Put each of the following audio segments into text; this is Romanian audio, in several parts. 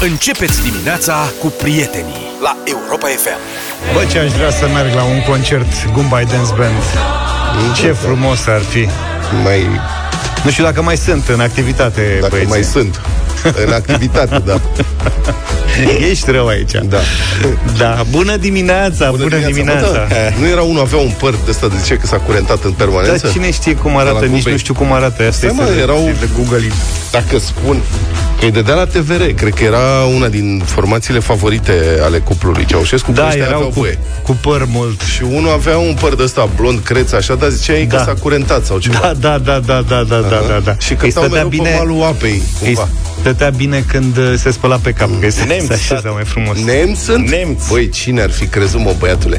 Începeți dimineața cu prietenii la Europa FM. Bă, ce aș vrea să merg la un concert Gumbai Dance Band. Ce frumos ar fi. Mai, Nu știu dacă mai sunt în activitate, dacă băieții. mai sunt în activitate, da. Ești rău aici. Da. Da, bună dimineața, bună, bună dimineața. dimineața. Nu era unul, avea un păr de ăsta de ce că s-a curentat în permanență? Dar cine știe cum arată, nici nu știu cum arată. Asta Stai, este mă, erau, de Google. Dacă spun, că îi dădea la TVR, cred că era una din formațiile favorite ale cuplului Ceaușescu. Da, erau cu, cu păr mult. Și unul avea un păr de ăsta blond, creț, așa, dar ziceai da. că s-a curentat sau ceva. Da, da, da, da, da, da, da, da. Și cântau mereu bine... pe malul apei, cumva. Îi stătea bine când uh, se spăla pe cap, că se, Nemți, se așeza tată. mai frumos. Nemți sunt? Nemți. Băi, cine ar fi crezut, mă, băiatule?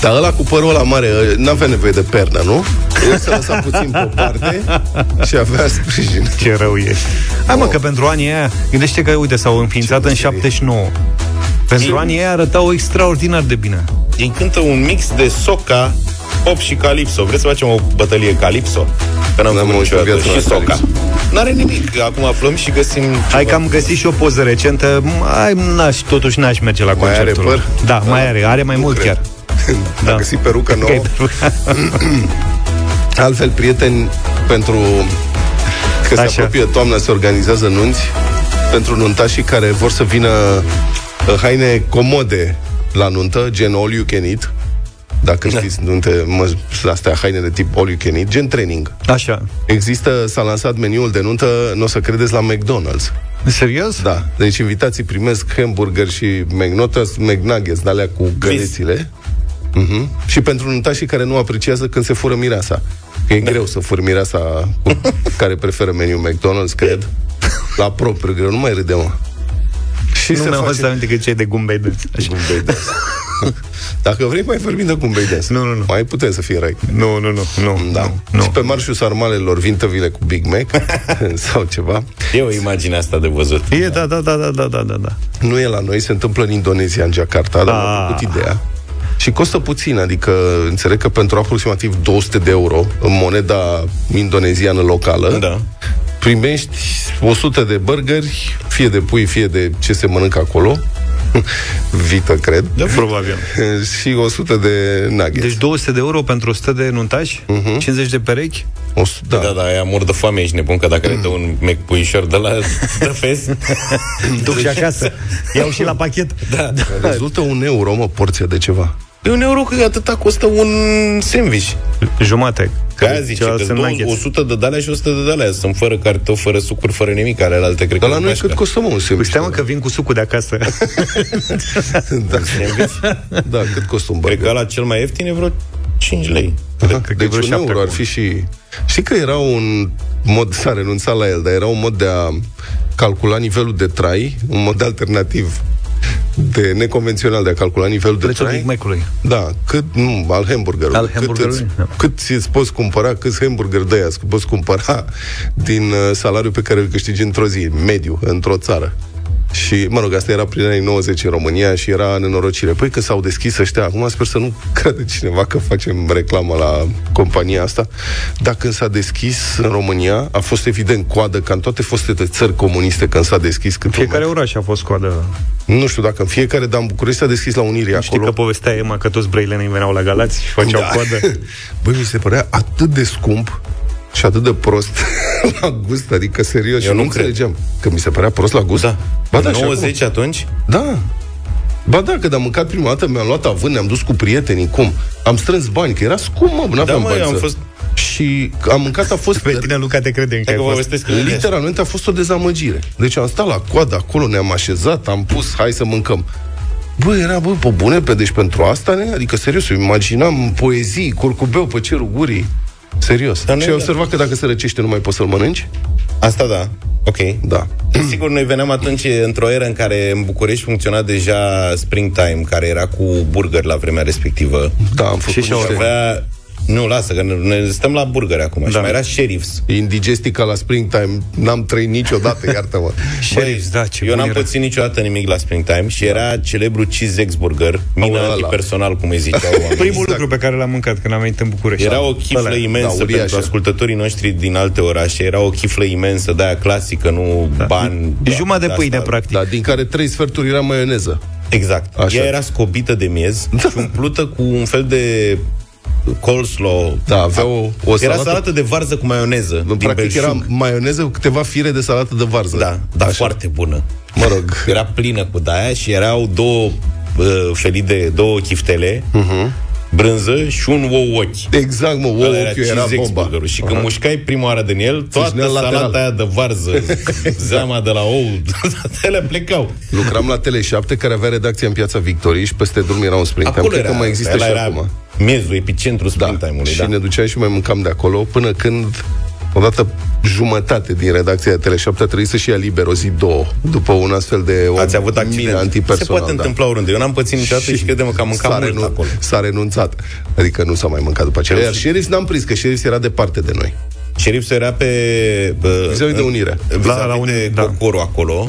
Dar ăla cu părul ăla mare, ă, n-avea nevoie de pernă, nu? El se lăsa puțin pe o parte și avea sprijin. Ce rău ești. Hai mă, că pentru anii aia, gândește că, uite, s-au înființat în meserie. 79. Pentru anii aia arătau extraordinar de bine. Ei cântă un mix de soca, pop și calypso. Vreți să facem o bătălie calypso? Că n-am N-am făcut auzit niciodată. viața Și la soca. calypso. N-are nimic. Acum aflăm și găsim Hai ceva. că am găsit și o poză recentă. Hai, n-aș, totuși n-aș merge la Mai are concertul. păr? Da, mai are, are mai Nu mult cred. chiar. A găsit peruca nouă. Ok, Altfel, prieteni, pentru că se Așa. apropie toamna, se organizează nunți pentru nuntașii care vor să vină uh, haine comode la nuntă, gen all you can eat. Dacă știți nunte, mă, astea haine de tip all you can eat, gen training. Așa. Există, s-a lansat meniul de nuntă, nu o să credeți, la McDonald's. Serios? Da, deci invitații primesc hamburger și McNuggets, McNuggets, de alea cu gălețile. Mhm. Și pentru nuntașii care nu apreciază când se fură mireasa. Că e greu să furi mireasa cu care preferă meniul McDonald's, cred. La propriu greu, nu mai râde, mă. Și Nu mi-am adus aminte că ce e de gumbei de... Așa. Gumbei Dance. Dacă vrei, mai vorbim de Gumbeides. Nu, nu, nu. Mai putem să fie rai. Nu, nu, nu. nu da. nu, Și pe marșul sarmalelor vin tăvile cu Big Mac sau ceva. E o imagine asta de văzut. E, da. Da, da, da, da, da, da, da, da. Nu e la noi, se întâmplă în Indonezia, în Jakarta, dar am făcut ideea. Și costă puțin, adică înțeleg că pentru aproximativ 200 de euro în moneda indoneziană locală, da. primești 100 de burgeri, fie de pui, fie de ce se mănâncă acolo, vită, cred, Da, probabil. și 100 de nuggets. Deci 200 de euro pentru 100 de nuntași? 50 de perechi? O, s- da. Da, da, aia mor de foame, ești nebun, că dacă le dă un mec puișor de la de fes, Duc și acasă. Iau și la pachet. da. Rezultă un euro, mă, porția de ceva. E un euro că atâta costă un sandwich. Jumate. Că aia zice Celălalt că sunt două- nuggets. 100 de dalea și 100 de dalea. Sunt fără cartofi, fără sucuri, fără nimic. Ale alte, cred Dar că la nu noi pașcă. cât costă, mă, un Păi sandwich? stai mă că vin cu sucul de acasă. da. da, cât costă un Cred burger? că la cel mai ieftin e vreo 5 lei. Aha, cred că e deci vreo un șapte euro ar acum. fi și... Știi că era un mod, s-a renunțat la el, dar era un mod de a calcula nivelul de trai, un mod alternativ de neconvențional de a calcula nivelul de Prețul trai. Big Mac-ului. Da, cât, nu, al hamburgerului. Al hamburgerului, Cât, îți, da. cât îți poți cumpăra, câți hamburger de aia îți poți cumpăra din uh, salariul pe care îl câștigi într-o zi, mediu, într-o țară. Și, mă rog, asta era prin anii 90 în România și era nenorocire. Păi când s-au deschis ăștia, acum sper să nu crede cineva că facem reclamă la compania asta, dar când s-a deschis în România, a fost evident coadă, ca în toate fostele țări comuniste când s-a deschis. Cât Fiecare oraș a fost coadă. Nu știu dacă în fiecare, dar în București s-a deschis la Unirii Știi acolo. că povestea Emma că toți brăilenii veneau la Galați și făceau Da. coadă. Băi, mi se părea atât de scump și atât de prost la gust, adică serios, și Eu nu nu cred. înțelegeam că mi se părea prost la gust. Da. Ba da, și 90 atunci? acum. Da. Ba da, când am mâncat prima dată, mi-am luat avânt, ne-am dus cu prietenii, cum? Am strâns bani, că era scump, mă, Da, n-aveam mă, bani eu am să- fost... Și am mâncat, a fost... Pe tine, Luca, te credem că Hai ai că vă fost. povestesc că Literalmente a fost o dezamăgire. Deci am stat la coadă acolo, ne-am așezat, am pus, hai să mâncăm. Bă, era, bă, pe bune, pe, deci pentru asta, ne? Adică, serios, eu imaginam poezii, curcubeu pe cerul gurii. Serios. Dar nu și e ai da. observat că dacă se răcește nu mai poți să-l mănânci? Asta da. Ok. Da. Sigur, noi veneam atunci într-o eră în care în București funcționa deja Springtime, care era cu burger la vremea respectivă. Da, am făcut Și și-au niște... Avea Nu, lasă, că ne, ne stăm la burgeri acum. Da. Și mai era sheriffs. Indigestica la springtime n-am trăit niciodată, iartă-mă. Sheriffs, da, ce Eu bun n-am era. pățit niciodată nimic la springtime și era celebru cheese burger, mina ăla. antipersonal, cum îi ziceau oamenii. Primul lucru pe care l-am mâncat când am venit în București. Era o chiflă Ăla, imensă da, uriașă. pentru ascultătorii noștri din alte orașe. Era o chiflă imensă, de aia clasică, nu da. bani. E jumătate de de pâine, asta. practic. Da, din care trei sferturi era maioneză. Exact. Așa. Ea era scobită de miez da. și umplută cu un fel de coleslaw. Da, avea o, o Era salată. salată de varză cu maioneză. din Practic belșug. era maioneză cu câteva fire de salată de varză. Da, dar foarte bună. Mă rog. Era plină cu daia și erau două uh, felii de două chiftele, uh-huh. Brânză și un ou ochi. Exact, mă, Ăla ouă era era, era cheese bomba. burgerul. Și când mușcai prima oară din el, toată Țâșnea lateral. salata aia de varză, zeama de la ou, toate ele plecau. Lucram la Tele7, care avea redacția în Piața Victoriei și peste drum era un springtime. Acolo Cred era, că mai există ăla și era acum. miezul, epicentrul Da, springtime-ului. și Da. ne duceam și mai mâncam de acolo până când odată jumătate din redacția de Tele7 a trebuit să-și ia liber o zi, două, după un astfel de o Ați avut mină accident. Se antipersonal. poate da. întâmpla oriunde. Eu n-am pățit niciodată și, credem că am mâncat s-a, mult renu- acolo. s-a renunțat. Adică nu s-a mai mâncat după aceea. Iar Sheriff n-am prins, că Sheriff era departe de noi. Șeriful era pe... Bă, Vis-a-vis de Unirea. Vis-a-vis La- la de Uni- da. Cocorul acolo.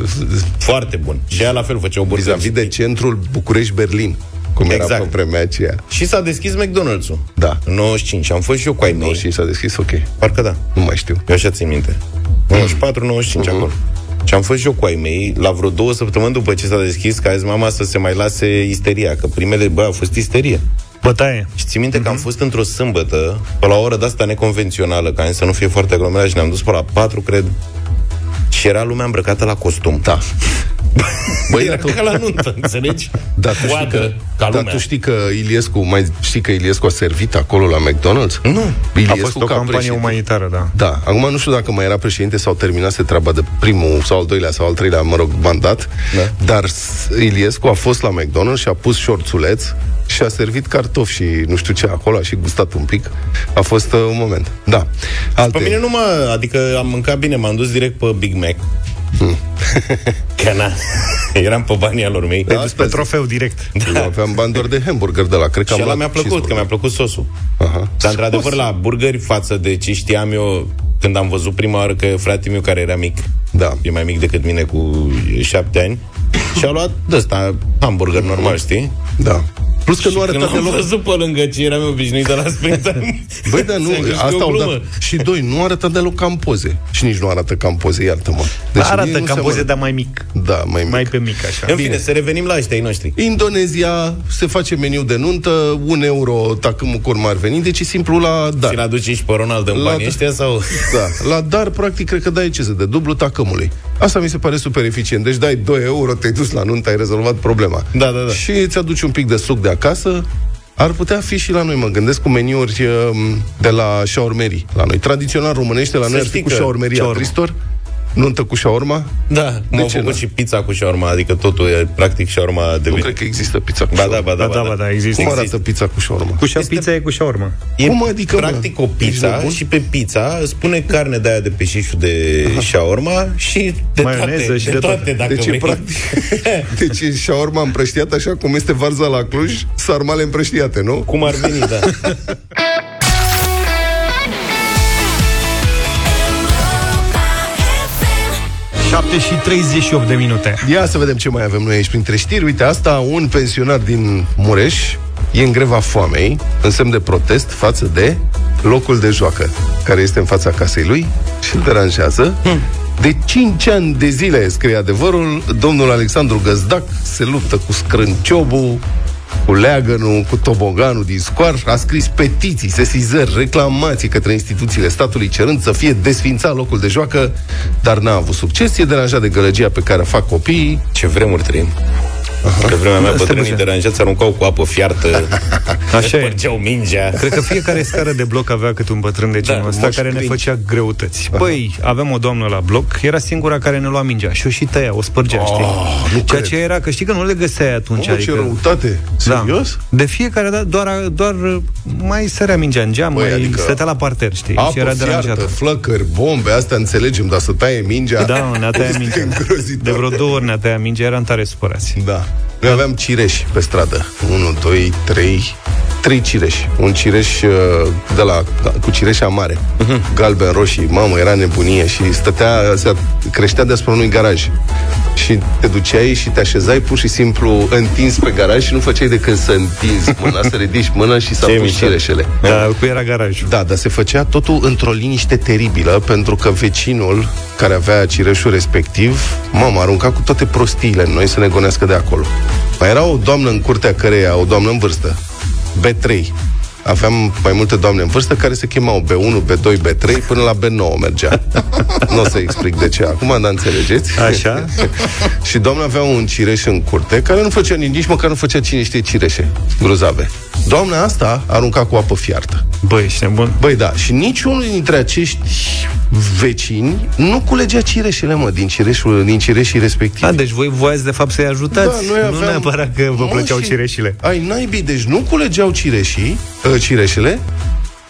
Foarte bun. Și ea la fel făcea o burger. Vis-a-vis de centrul București-Berlin, cum era Exact. pe vremea aceea. Și s-a deschis McDonald's-ul. Da. În 95. Am fost și eu cu ai mei. 95 s-a deschis, ok. Parcă da. Nu mai știu. Eu așa țin minte. 94, 95 Mhm. acolo. Și am fost și eu cu ai mei la vreo două săptămâni după ce s-a deschis, ca a zis mama să se mai lase isteria, că primele, bă, a fost isterie. Bătaie. Și ții minte că Mhm. am fost într-o sâmbătă, pe la o oră de-asta neconvențională, ca să nu fie foarte aglomerat și ne-am dus pe la 4, cred, și era lumea îmbrăcată la costum. Da. Băi, era ca la nuntă, înțelegi? Da, tu știi Coadă, că, ca da, lumea. tu știi că Iliescu, mai știi că Iliescu a servit acolo la McDonald's? Nu. Iliescu A fost o ca campanie președinte. umanitară, da. Da, acum nu știu dacă mai era președinte sau terminase treaba de primul sau al doilea sau al treilea, mă rog, mandat, Da. dar s- Iliescu a fost la McDonald's și a pus șorțuleț și a servit cartofi și nu știu ce acolo, a și gustat un pic. A fost uh, un moment. Da. Alte... Pe mine nu mă... Adică am mâncat bine, m-am dus direct pe Big Mac. Că na, eram pe banii alor mei. Da, Pe asta zic. trofeu direct. Eu aveam bani doar de hamburger de la, cred că Și am ăla luat mi-a plăcut, că mi-a plăcut sosul. Aha. Dar într-adevăr la burgeri față de ce știam eu când am văzut prima oară că fratele meu care era mic, Da. e mai mic decât mine cu șapte ani, și-a luat de ăsta hamburger normal, știi? Da. Plus că și nu când arăta am deloc văzut pe lângă ce eram eu obișnuit de la springtime Băi, dar nu, ți-am zis că e asta o au glumă. dat. Și doi, nu arată deloc ca în poze. Și nici nu arată ca în poze, iartă-mă. Deci mie arată nu ca se poze, mă- dar mai mic. Da, mai mic. Mai pe mic, așa. În fine, să revenim la ăștia ai noștri. Indonezia se face meniu de nuntă, un euro tacâmul cum ar veni, deci e simplu la dar. Ți-l aduci și pe Ronald în La- banii ăștia sau... Da, la dar, practic, cred că dai ce să de dublu tacâmului. Asta mi se pare super eficient. Deci dai 2 euro, te-ai dus la nuntă, ai rezolvat problema. Da, da, da. Și îți aduci un pic de suc de acasă. Ar putea fi și la noi, mă gândesc, cu meniuri um, de la șaormerii. La noi, tradițional românește, la Să noi ar știi fi cu că- șaormeria șaorma. Tristor, nuntă cu șaorma. Da, cum au ce făcut nu? și pizza cu șaorma, adică totul e practic șaorma de Nu cred că există pizza cu Ba da, șaorma. ba da, Da, da, ba da, există. Cum arată există. pizza cu șaorma? Cu șa pizza e cu șaurma. E Cum adică, mă? practic o Ești pizza nebun? și pe pizza îți pune carne de aia de peșișul de șaorma și de Maioneză toate, și de de toate, toate. dacă Deci e vrei. practic... Deci e șaorma împrăștiată așa cum este varza la Cluj, sarmale împrăștiate, nu? Cum ar veni, da. 7 și 38 de minute. Ia să vedem ce mai avem noi aici printre știri. Uite, asta, un pensionar din Mureș e în greva foamei, în semn de protest față de locul de joacă, care este în fața casei lui și îl deranjează. De 5 ani de zile, scrie adevărul, domnul Alexandru Găzdac se luptă cu scrânciobul, cu leagănul, cu toboganul din scoarș, a scris petiții, sesizări, reclamații către instituțiile statului cerând să fie desfințat locul de joacă, dar n-a avut succes. E deranjat de gălăgia pe care o fac copiii, Ce vremuri trăim. Că vremea mea Asta bătrânii băgea. deranjați aruncau cu apă fiartă, Așa e. spărgeau mingea. Cred că fiecare scară de bloc avea câte un bătrân de genul Da, ăsta moș care ne crinci. făcea greutăți. Băi, aveam o doamnă la bloc, era singura care ne lua mingea și o și tăia, o spărgea, știi? nu Ceea cred. ce era, că știi că nu le găseai atunci. Mamă, ce răutate! Serios? Da. De fiecare dată doar, doar mai sărea mingea în geam, Băi, mai adică stătea la parter, știi? Apă și era fiartă, deranjată. flăcări, bombe, astea înțelegem, dar să taie mingea... Da, ne-a tăiat mingea. îngrozitor. De vreo două ori ne-a tăiat mingea, eram tare supărați. Da. Noi aveam cireși pe stradă. 1, 2, 3, trei cireși. Un cireș uh, de la, cu cireșa mare, uh-huh. galben, roșii. Mamă, era nebunie și stătea, se creștea deasupra unui garaj. Și te duceai și te așezai pur și simplu întins pe garaj și nu făceai decât să întinzi mâna, să ridici mâna și să Ce apuci mișto. cireșele. Da, cu era garajul. Da, dar se făcea totul într-o liniște teribilă, pentru că vecinul care avea cireșul respectiv, mama, arunca cu toate prostiile în noi să ne gonească de acolo. Mai era o doamnă în curtea căreia, o doamnă în vârstă, B3. Aveam mai multe doamne în vârstă care se chemau B1, B2, B3 până la B9 mergea. nu o să explic de ce acum, dar înțelegeți. Așa? și doamna avea un cireș în curte care nu făcea nici, nici măcar nu făcea cine știe cireșe grozave. Doamna asta arunca cu apă fiartă. Băi, ești nebun? Băi, da, și niciunul dintre acești vecini nu culegea cireșele, mă, din, cireșul, din cireșii respectivi. A, deci voi voiați de fapt să-i ajutați. Da, noi Nu aveam- neapărat că vă Mă, plăceau și- cireșile. Ai naibii, deci nu culegeau cireșii, uh, cireșele,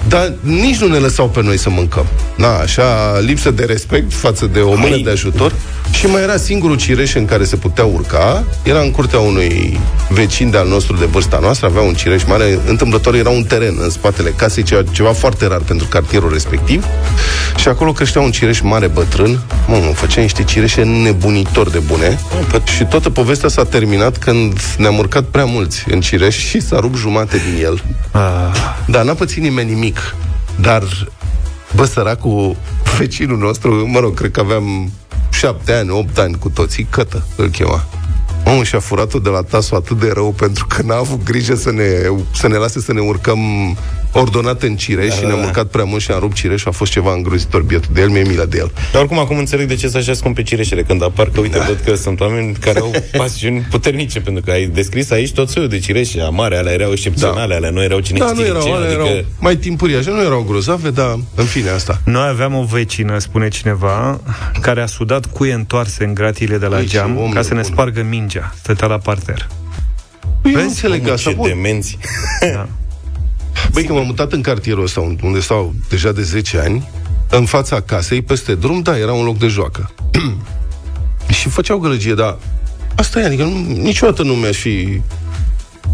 dar nici nu ne lăsau pe noi să mâncăm. Na, așa, lipsă de respect față de o mână Hai. de ajutor. Și mai era singurul cireș în care se putea urca, era în curtea unui vecin de-al nostru de vârsta noastră, avea un cireș mare, întâmplător era un teren în spatele casei, ceva, ceva foarte rar pentru cartierul respectiv. Și acolo creștea un cireș mare bătrân, mă, mă făcea niște cireșe nebunitor de bune. Și toată povestea s-a terminat când ne-am urcat prea mulți în cireș și s-a rupt jumate din el. Ah, Da, n-a pățit nimeni nimic, dar, bă, săracul, vecinul nostru, mă rog, cred că aveam șapte ani, opt ani cu toții, cătă îl chema. Omul și-a furat-o de la tasul atât de rău pentru că n-a avut grijă să ne, să ne lase să ne urcăm ordonat în cireș și ne-am urcat prea mult și am rupt cireș și a fost ceva îngrozitor bietul de el, mi-e milă de el. Dar oricum acum înțeleg de ce să așa scumpe cireșele când apar, că uite, văd că sunt oameni care au pasiuni puternice, pentru că ai descris aici tot soiul de cireșe, amare, alea erau excepționale, alea nu erau cine Da, nu știe erau, ce, alea adică... erau mai timpurii, așa, nu erau grozave, dar în fine asta. Noi aveam o vecină, spune cineva, care a sudat cuie întoarse în gratiile de la Băi, ce geam om ca să ne nebun. spargă mingea. Stătea la parter. Păi, eu nu Vezi? înțeleg Mamă, asta, ce bun. demenți. Da. Băi, că m-am mutat în cartierul ăsta, unde stau deja de 10 ani, în fața casei, peste drum, da, era un loc de joacă. și făceau gălăgie, dar asta e, adică nu, niciodată nu mi-aș fi...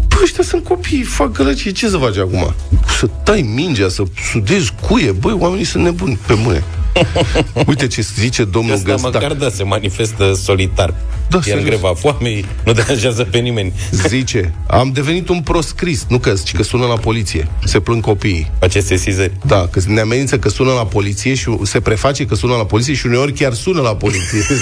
Păi ăștia sunt copii, fac gălăgie, ce să faci acum? Să tai mingea, să sudezi cuie, băi, oamenii sunt nebuni, pe mâine. Uite ce zice domnul Ăsta Găstac. măcar da, se manifestă solitar. Da, e în serios. greva foamei, nu deranjează pe nimeni. Zice, am devenit un proscris, nu că, ci că sună la poliție, se plâng copiii. Face sesizări. Da, că ne amenință că sună la poliție și se preface că sună la poliție și uneori chiar sună la poliție.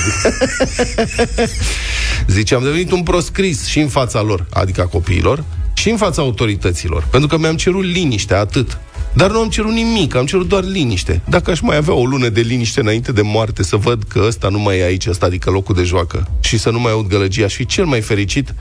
Zice, am devenit un proscris și în fața lor, adică a copiilor, și în fața autorităților. Pentru că mi-am cerut liniște, atât. Dar nu am cerut nimic, am cerut doar liniște. Dacă aș mai avea o lună de liniște înainte de moarte, să văd că ăsta nu mai e aici, ăsta, adică locul de joacă, și să nu mai aud gălăgie, aș fi cel mai fericit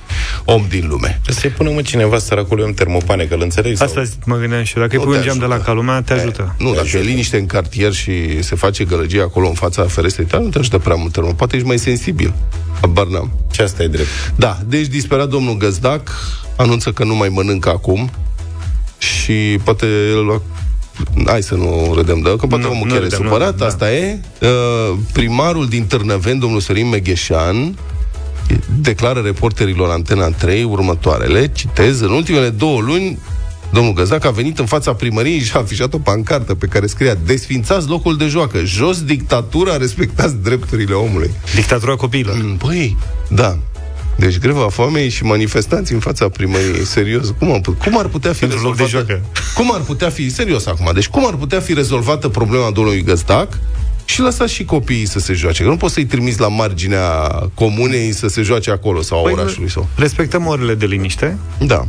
om din lume. Să-i pună mă cineva săracului om termopane, că îl înțeleg? Sau... Asta mă gândeam și eu. Dacă îi Nu pui te un geam de ajută. la calumea, te ajută. Nu, dacă e liniște în cartier și se face gălăgie acolo în fața ferestrei tale, nu te ajută prea mult. Mă. Poate ești mai sensibil. Habar n-am. Și asta e drept. Da, deci disperat domnul Găzdac anunță că nu mai mănâncă acum și poate el Hai să nu râdem de că poate Nu, omul nu chiar e râdem, nu supărat, râdem, da. asta e. Uh, primarul din Târnăveni, domnul Sorin Megheșan, declară reporterilor Antena 3 următoarele, citez, în ultimele două luni Domnul Găzac a venit în fața primăriei și a afișat o pancartă pe care scria Desfințați locul de joacă, jos dictatura, respectați drepturile omului. Dictatura copiilor. Mm, Băi, da. Deci greva foamei și manifestanți în fața primăriei. Serios, cum, am, put- cum ar putea fi Pentru loc de rezolvată? joacă. Cum ar putea fi, serios acum, deci cum ar putea fi rezolvată problema domnului Găzdac și lăsați și copiii să se joace. Că nu poți să-i trimiți la marginea comunei să se joace acolo sau a Păi, orașului. Sau... Respectăm orele de liniște, Da.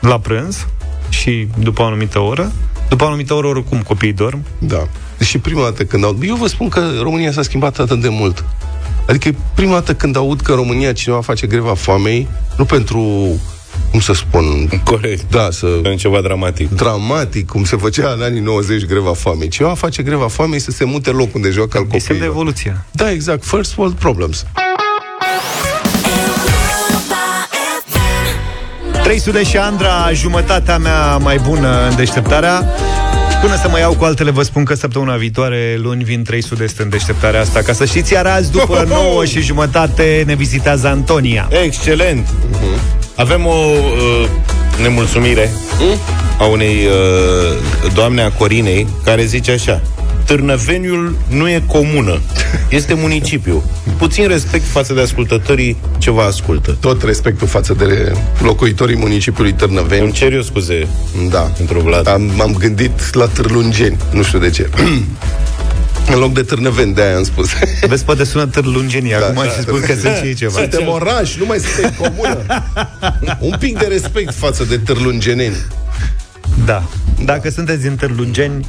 la prânz și după o anumită oră. După o anumită oră, oricum, copiii dorm. Da. Și prima dată când aud... Eu vă spun că România s-a schimbat atât de mult. Adică e prima dată când aud că în România cineva face greva foamei, nu pentru, cum să spun, Corect. da, să În ceva dramatic. dramatic, cum se făcea în anii 90 greva foamei. Cineva face greva foamei să se mute locul de joc al E semn de copiilor. evoluție. Da, exact. First world problems. 300 și Andra, jumătatea mea mai bună în deșteptarea. Până să mă iau cu altele, vă spun că săptămâna viitoare, luni, vin 300 în deșteptarea asta. Ca să știți, iar azi, după 9 și jumătate, ne vizitează Antonia. Excelent! Avem o uh, nemulțumire mm? a unei uh, doamne a Corinei care zice așa Târnăveniul nu e comună, este municipiu. Puțin respect față de ascultătorii ce vă ascultă. Tot respectul față de locuitorii municipiului Târnăveni. Îmi cer eu scuze Da. pentru Vlad. Am, m-am gândit la Târlungeni, nu știu de ce. În loc de Târnăveni, de-aia am spus. Vezi, poate sună târlungenii da, acum da, și spun că sunt și ei ceva. Suntem oraș, nu mai suntem comună. Un pic de respect față de târlungeneni. Da. Dacă sunteți din târlungeni,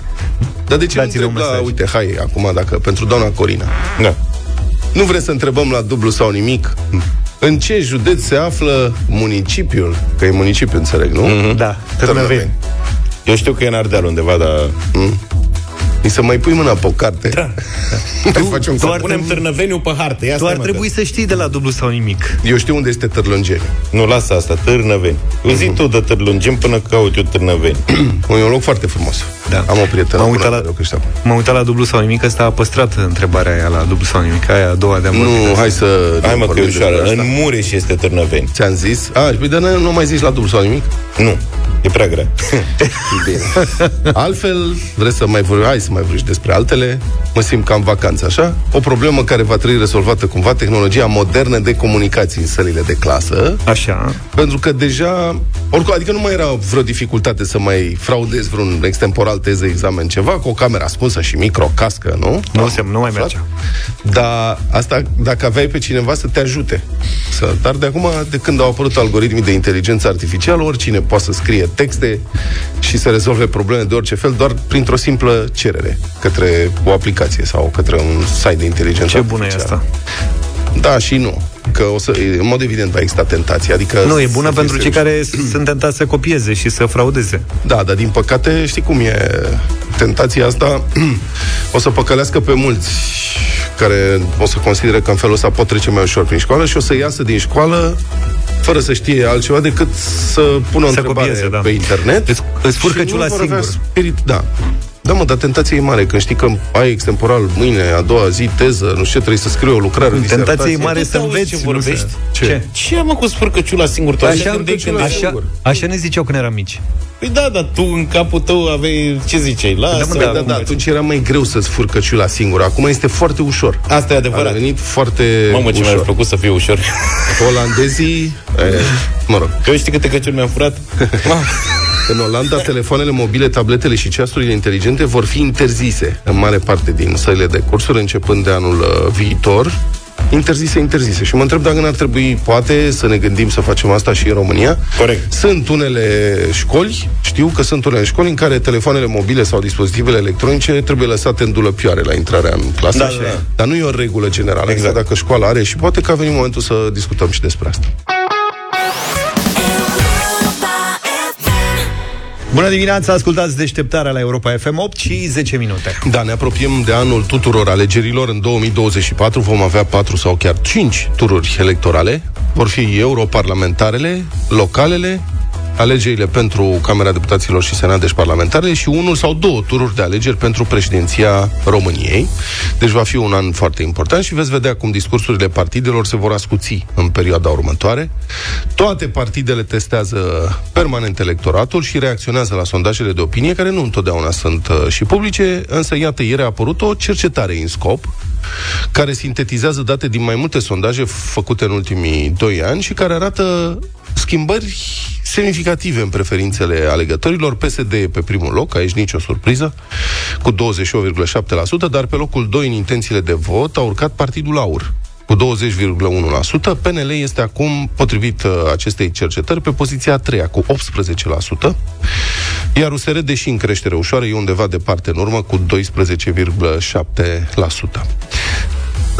Dar de ce nu Dați-le un întreb la, mesaj. uite, hai, acum, dacă, pentru doamna Corina. Da. Nu vreți să întrebăm la dublu sau nimic? În ce județ se află municipiul? Că e municipiu, înțeleg, nu? Mm-hmm. da, Târnăveni. Eu știu că e în Ardeal undeva, dar... Îi să mai pui mâna pe o carte. Da. Hai să facem tu cont. ar Punem Târnăveniu pe hartă. Ia Tu stai, ar mă, trebui să știi de la dublu sau nimic. Eu știu unde este Târlungeni. că- Nu, lasă asta, Târnăveni. Mhm. Zi tu de Târlungim până caut eu Târnăveni. E un loc foarte frumos. Da. Am o prietenă M-am bună uitat la- care locuiește acolo. M-am uitat la dublu sau nimic, ăsta a păstrat întrebarea aia la dublu sau nimic, aia a doua de-am vorbit. Nu, hai să... Hai mă că vorbim e ușoară. despre În asta. Mureș este Târnăveni. Ți-am zis? A, păi, dar nu mai zici la dublu sau nimic? Nu, e prea grea. Bine. Altfel, vreți să mai vorbim? Hai să mai vorbim despre altele. Mă simt ca în vacanță, așa? O problemă care va trebui rezolvată cumva, tehnologia modernă de comunicații în sălile de clasă. Așa. Pentru că deja, oricum, adică nu mai era vreo dificultate să mai fraudezi vreun extemporal teză, examen, ceva, cu o cameră ascunsă și micro, cască, nu? Nu, Am se, nu mai aflat. mergea. Dar asta, dacă aveai pe cineva să te ajute. Să, dar de acum, de când au apărut algoritmii de inteligență artificială, oricine poate să scrie texte și să rezolve probleme de orice fel, doar printr-o simplă cerere către o aplicație sau către un site de inteligență Ce bună e artificială. asta. Da și nu. Că o să, în mod evident va exista tentație. Adică Nu, e bună să fii pentru cei serios. care sunt tentați să copieze și să fraudeze. Da, dar din păcate, știi cum e tentația asta o să păcălească pe mulți care o să consideră că în felul ăsta pot trece mai ușor prin școală și o să iasă din școală fără să știe altceva decât să pună o Să întrebare copieze, da. pe internet. Îți- îți furcă și ciula nu vor avea singur. Spirit, da. Da, mă, dar tentația e mare. Când știi că ai extemporal mâine, a doua zi, teză, nu știu ce, trebuie să scrii o lucrare, o Tentația e disertație. mare Tu să te auzi înveți. ce nu vorbești? să- Ce? Ce? Ce am cu spurcăciula singur? Tu așa, Așa, gândeai când spurcăciula erai- singur. așa ne ziceau când eram mici. Păi da, dar tu în capul tău aveai, ce ziceai? Lasă, Da, mă, Da, da, cum da, faci? atunci era mai greu să-ți furcă ciula singur. Acum este foarte ușor. Asta e A adevărat. devenit foarte Mamă, ce mi-ar ușor. plăcut să fie ușor. Olandezii, e, mă rog, Că știi câte căciuli mi-am furat? în Olanda, telefoanele mobile, tabletele și ceasurile inteligente vor fi interzise în mare parte din săile de cursuri, începând de anul uh, viitor. Interzise, interzise. Și mă întreb dacă n-ar trebui, poate, să ne gândim să facem asta și în România. Corect. Sunt unele școli, știu că sunt unele școli în care telefoanele mobile sau dispozitivele electronice trebuie lăsate în dulăpioare la intrarea în clasă. Da, da, da. Dar nu e o regulă generală. Exact. Exact. Dacă școala are și poate că a venit momentul să discutăm și despre asta. Bună dimineața, ascultați deșteptarea la Europa FM 8 și 10 minute. Da, ne apropiem de anul tuturor alegerilor. În 2024 vom avea 4 sau chiar 5 tururi electorale. Vor fi europarlamentarele, localele, alegerile pentru Camera Deputaților și Senat, deci parlamentarele, și unul sau două tururi de alegeri pentru președinția României. Deci va fi un an foarte important și veți vedea cum discursurile partidelor se vor ascuți în perioada următoare. Toate partidele testează permanent electoratul și reacționează la sondajele de opinie, care nu întotdeauna sunt uh, și publice, însă iată, ieri a apărut o cercetare în scop care sintetizează date din mai multe sondaje făcute în ultimii doi ani și care arată schimbări semnificative în preferințele alegătorilor. PSD e pe primul loc, aici nicio surpriză, cu 28,7%, dar pe locul 2 în intențiile de vot a urcat Partidul Aur, cu 20,1%. PNL este acum, potrivit uh, acestei cercetări, pe poziția a treia, cu 18%. Iar USR, deși în creștere ușoară, e undeva departe în urmă, cu 12,7%.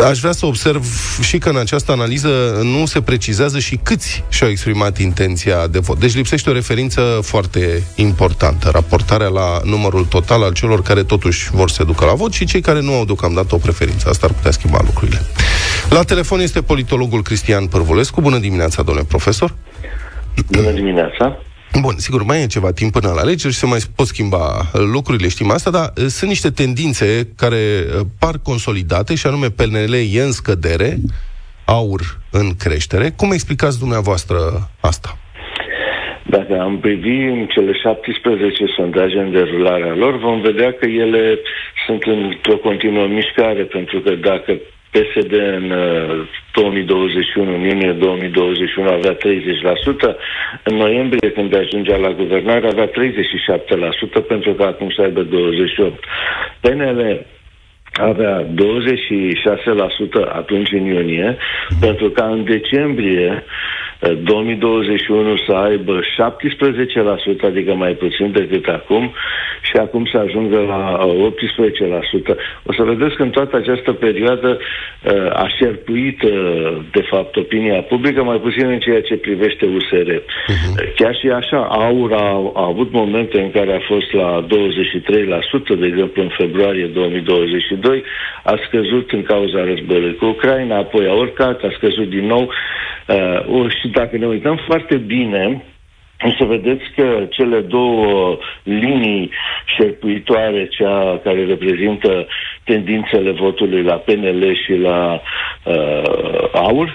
Aș vrea să observ și că în această analiză nu se precizează și câți și-au exprimat intenția de vot. Deci lipsește o referință foarte importantă, raportarea la numărul total al celor care totuși vor să se ducă la vot și cei care nu au deocamdată o preferință. Asta ar putea schimba lucrurile. La telefon este politologul Cristian Părvulescu. Bună dimineața, domnule profesor! Bună dimineața! Bun, sigur, mai e ceva timp până la alegeri și se mai pot schimba uh, lucrurile, știm asta, dar uh, sunt niște tendințe care uh, par consolidate și anume PNL e în scădere, aur în creștere. Cum explicați dumneavoastră asta? Dacă am privi în cele 17 sondaje în derularea lor, vom vedea că ele sunt într-o continuă mișcare, pentru că dacă PSD în 2021, în iunie 2021 avea 30%, în noiembrie când ajungea la guvernare avea 37%, pentru că acum să aibă 28%. PNL avea 26% atunci în iunie, pentru că în decembrie 2021 să aibă 17%, adică mai puțin decât acum, și acum să ajungă la 18%. O să vedeți că în toată această perioadă uh, a șerpuit, uh, de fapt, opinia publică, mai puțin în ceea ce privește USR. Uh-huh. Mhm. Chiar și așa, Aura a, a avut momente în care a fost la 23%, de exemplu în februarie 2022, a scăzut în cauza războiului cu Ucraina, apoi a urcat, a scăzut din nou uh, și dacă ne uităm foarte bine, o să vedeți că cele două linii șerpuitoare, cea care reprezintă tendințele votului la PNL și la uh, AUR,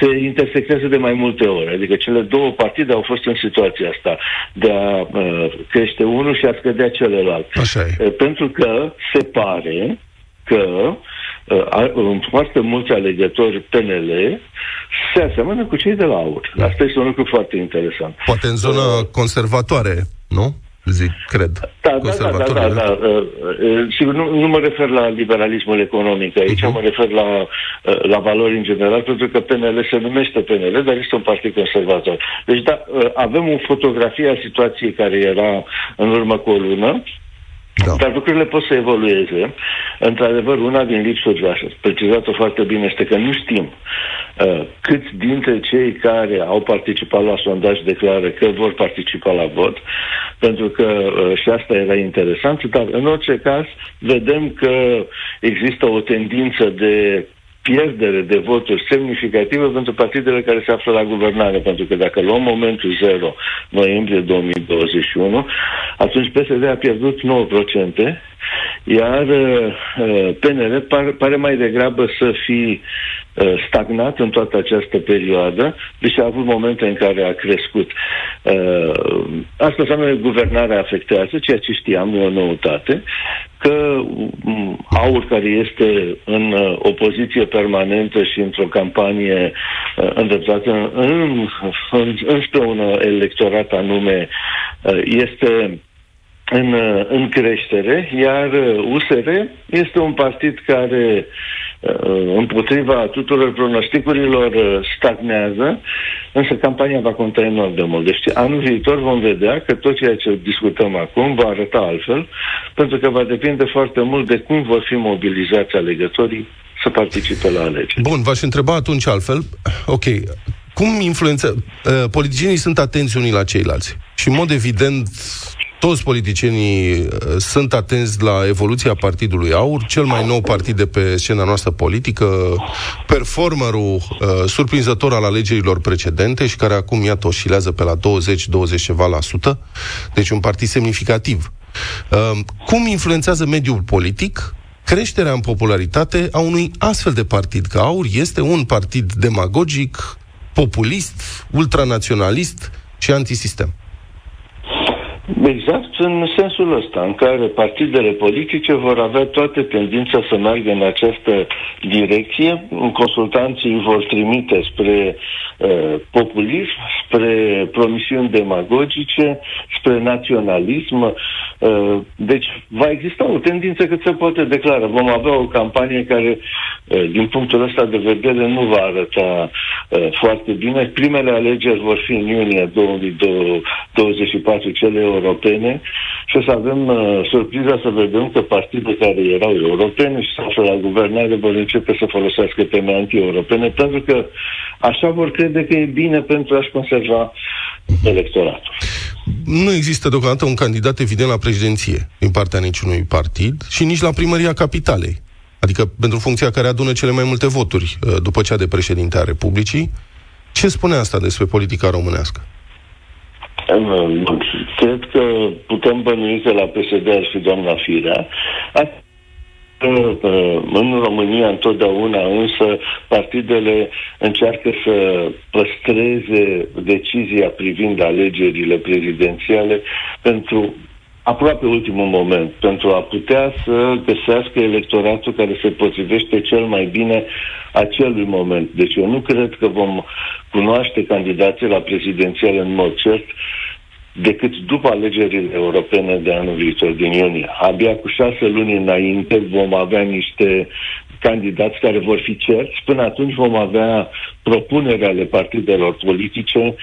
se intersectează de mai multe ori. Adică cele două partide au fost în situația asta de a uh, crește unul și a scădea celălalt. Așa e. Uh, pentru că se pare că uh, foarte mulți alegători PNL se aseamănă cu cei de la AUR. Asta este un lucru foarte interesant. Poate în zonă uh, conservatoare, nu? Zic, cred. Da, da, da, da, da, da. Uh, uh, sigur, nu, nu mă refer la liberalismul economic aici, uh-huh. mă refer la, uh, la valori în general, pentru că PNL se numește PNL, dar este un partid conservator. Deci, da, uh, avem o fotografie a situației care era în urmă cu o lună, da. Dar lucrurile pot să evolueze. Într-adevăr, una din lipsuri, așa, precizat-o foarte bine, este că nu știm uh, câți dintre cei care au participat la sondaj declară că vor participa la vot, pentru că uh, și asta era interesant, dar în orice caz vedem că există o tendință de pierdere de voturi semnificativă pentru partidele care se află la guvernare, pentru că dacă luăm momentul 0, noiembrie 2021, atunci PSD a pierdut 9%, iar uh, PNL par, pare mai degrabă să fi uh, stagnat în toată această perioadă, deși a avut momente în care a crescut. Uh, asta înseamnă că guvernarea afectează, ceea ce știam, nu e o noutate, că um, AUR, care este în uh, opoziție permanentă și într-o campanie uh, îndreptată în, în, în, înspre un electorat anume, uh, este în, în creștere, iar USR este un partid care împotriva tuturor pronosticurilor stagnează, însă campania va conta enorm de mult. Deci anul viitor vom vedea că tot ceea ce discutăm acum va arăta altfel, pentru că va depinde foarte mult de cum vor fi mobilizați alegătorii să participe la alegeri. Bun, v-aș întreba atunci altfel. Ok, cum influență... Uh, politicienii sunt atenți unii la ceilalți. Și, în mod evident, toți politicienii uh, sunt atenți la evoluția Partidului Aur, cel mai nou partid de pe scena noastră politică, performerul uh, surprinzător al alegerilor precedente și care acum, iată, oscilează pe la 20-20 ceva la sută, deci un partid semnificativ. Uh, cum influențează mediul politic creșterea în popularitate a unui astfel de partid, că Aur este un partid demagogic, populist, ultranaționalist și antisistem. Exact în sensul ăsta, în care partidele politice vor avea toate tendința să meargă în această direcție. Consultanții vor trimite spre uh, populism, spre promisiuni demagogice, spre naționalism. Uh, deci va exista o tendință cât se poate declara. Vom avea o campanie care, uh, din punctul ăsta de vedere, nu va arăta uh, foarte bine. Primele alegeri vor fi în iunie 2024, cele europene și o să avem uh, surpriza să vedem că partide care erau europene și sau la guvernare vor începe să folosească teme anti-europene pentru că așa vor crede că e bine pentru a-și conserva electoratul. Nu există deocamdată un candidat evident la președinție din partea niciunui partid și nici la primăria capitalei. Adică pentru funcția care adună cele mai multe voturi uh, după cea de președinte a Republicii. Ce spune asta despre politica românească? Cred că putem bănui că la PSD ar fi doamna Firea. în România întotdeauna, însă partidele încearcă să păstreze decizia privind alegerile prezidențiale pentru aproape ultimul moment, pentru a putea să găsească electoratul care se potrivește cel mai bine acelui moment. Deci eu nu cred că vom cunoaște candidații la prezidențiale în mod cert decât după alegerile europene de anul viitor, din iunie. Abia cu șase luni înainte vom avea niște candidați care vor fi cerți. Până atunci vom avea propuneri ale partidelor politice,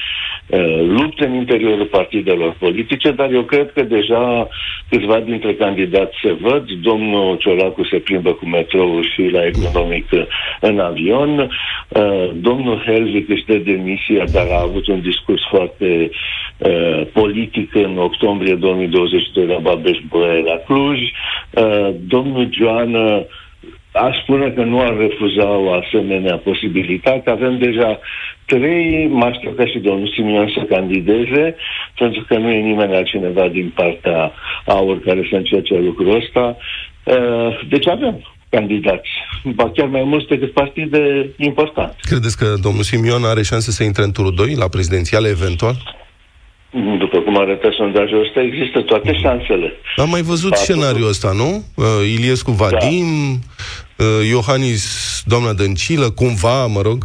uh, lupte în interiorul partidelor politice, dar eu cred că deja câțiva dintre candidați se văd. Domnul Ciolacu se plimbă cu metrou și la economic în avion. Uh, domnul Helvig își dă demisia, dar a avut un discurs foarte uh, politic în octombrie 2022 la Babeș Băie la Cluj. Domnul Joana aș spune că nu ar refuza o asemenea posibilitate. Avem deja trei, mă aștept ca și domnul Simion să candideze, pentru că nu e nimeni altcineva din partea AUR care să încerce lucrul ăsta. Uh, deci avem candidați, ba chiar mai mulți decât partide importante. Credeți că domnul Simion are șanse să intre în turul 2 la prezidențiale eventual? După cum arată sondajul ăsta, există toate șansele. Am mai văzut Patru... scenariul ăsta, nu? Uh, Iliescu Vadim, da. uh, Iohannis, doamna Dăncilă, cumva, mă rog?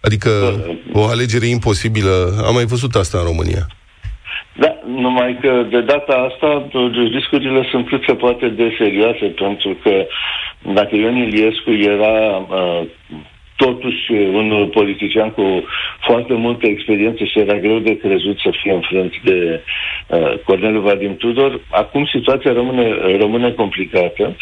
Adică da. o alegere imposibilă. Am mai văzut asta în România. Da, numai că de data asta discuțiile sunt cât se poate de serioase, pentru că dacă Ion Iliescu era uh, totuși un politician cu foarte multă experiență și era greu de crezut să fie înfrânt de uh, Corneliu Vadim Tudor. Acum situația rămâne, rămâne complicată.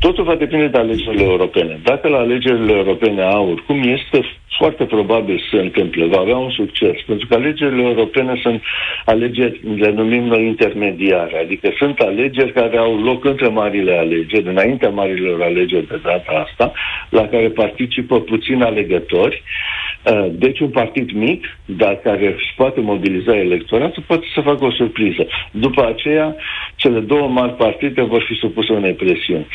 Totul va depinde de alegerile europene. Dacă la alegerile europene aur, cum este foarte probabil să se întâmple, va avea un succes, pentru că alegerile europene sunt alegeri, le numim noi intermediare, adică sunt alegeri care au loc între marile alegeri, înaintea marilor alegeri de data asta, la care participă puțini alegători, uh, deci un partid mic, dar care își poate mobiliza electoratul, poate să facă o surpriză. După aceea, cele două mari partide vor fi supuse unei presiuni.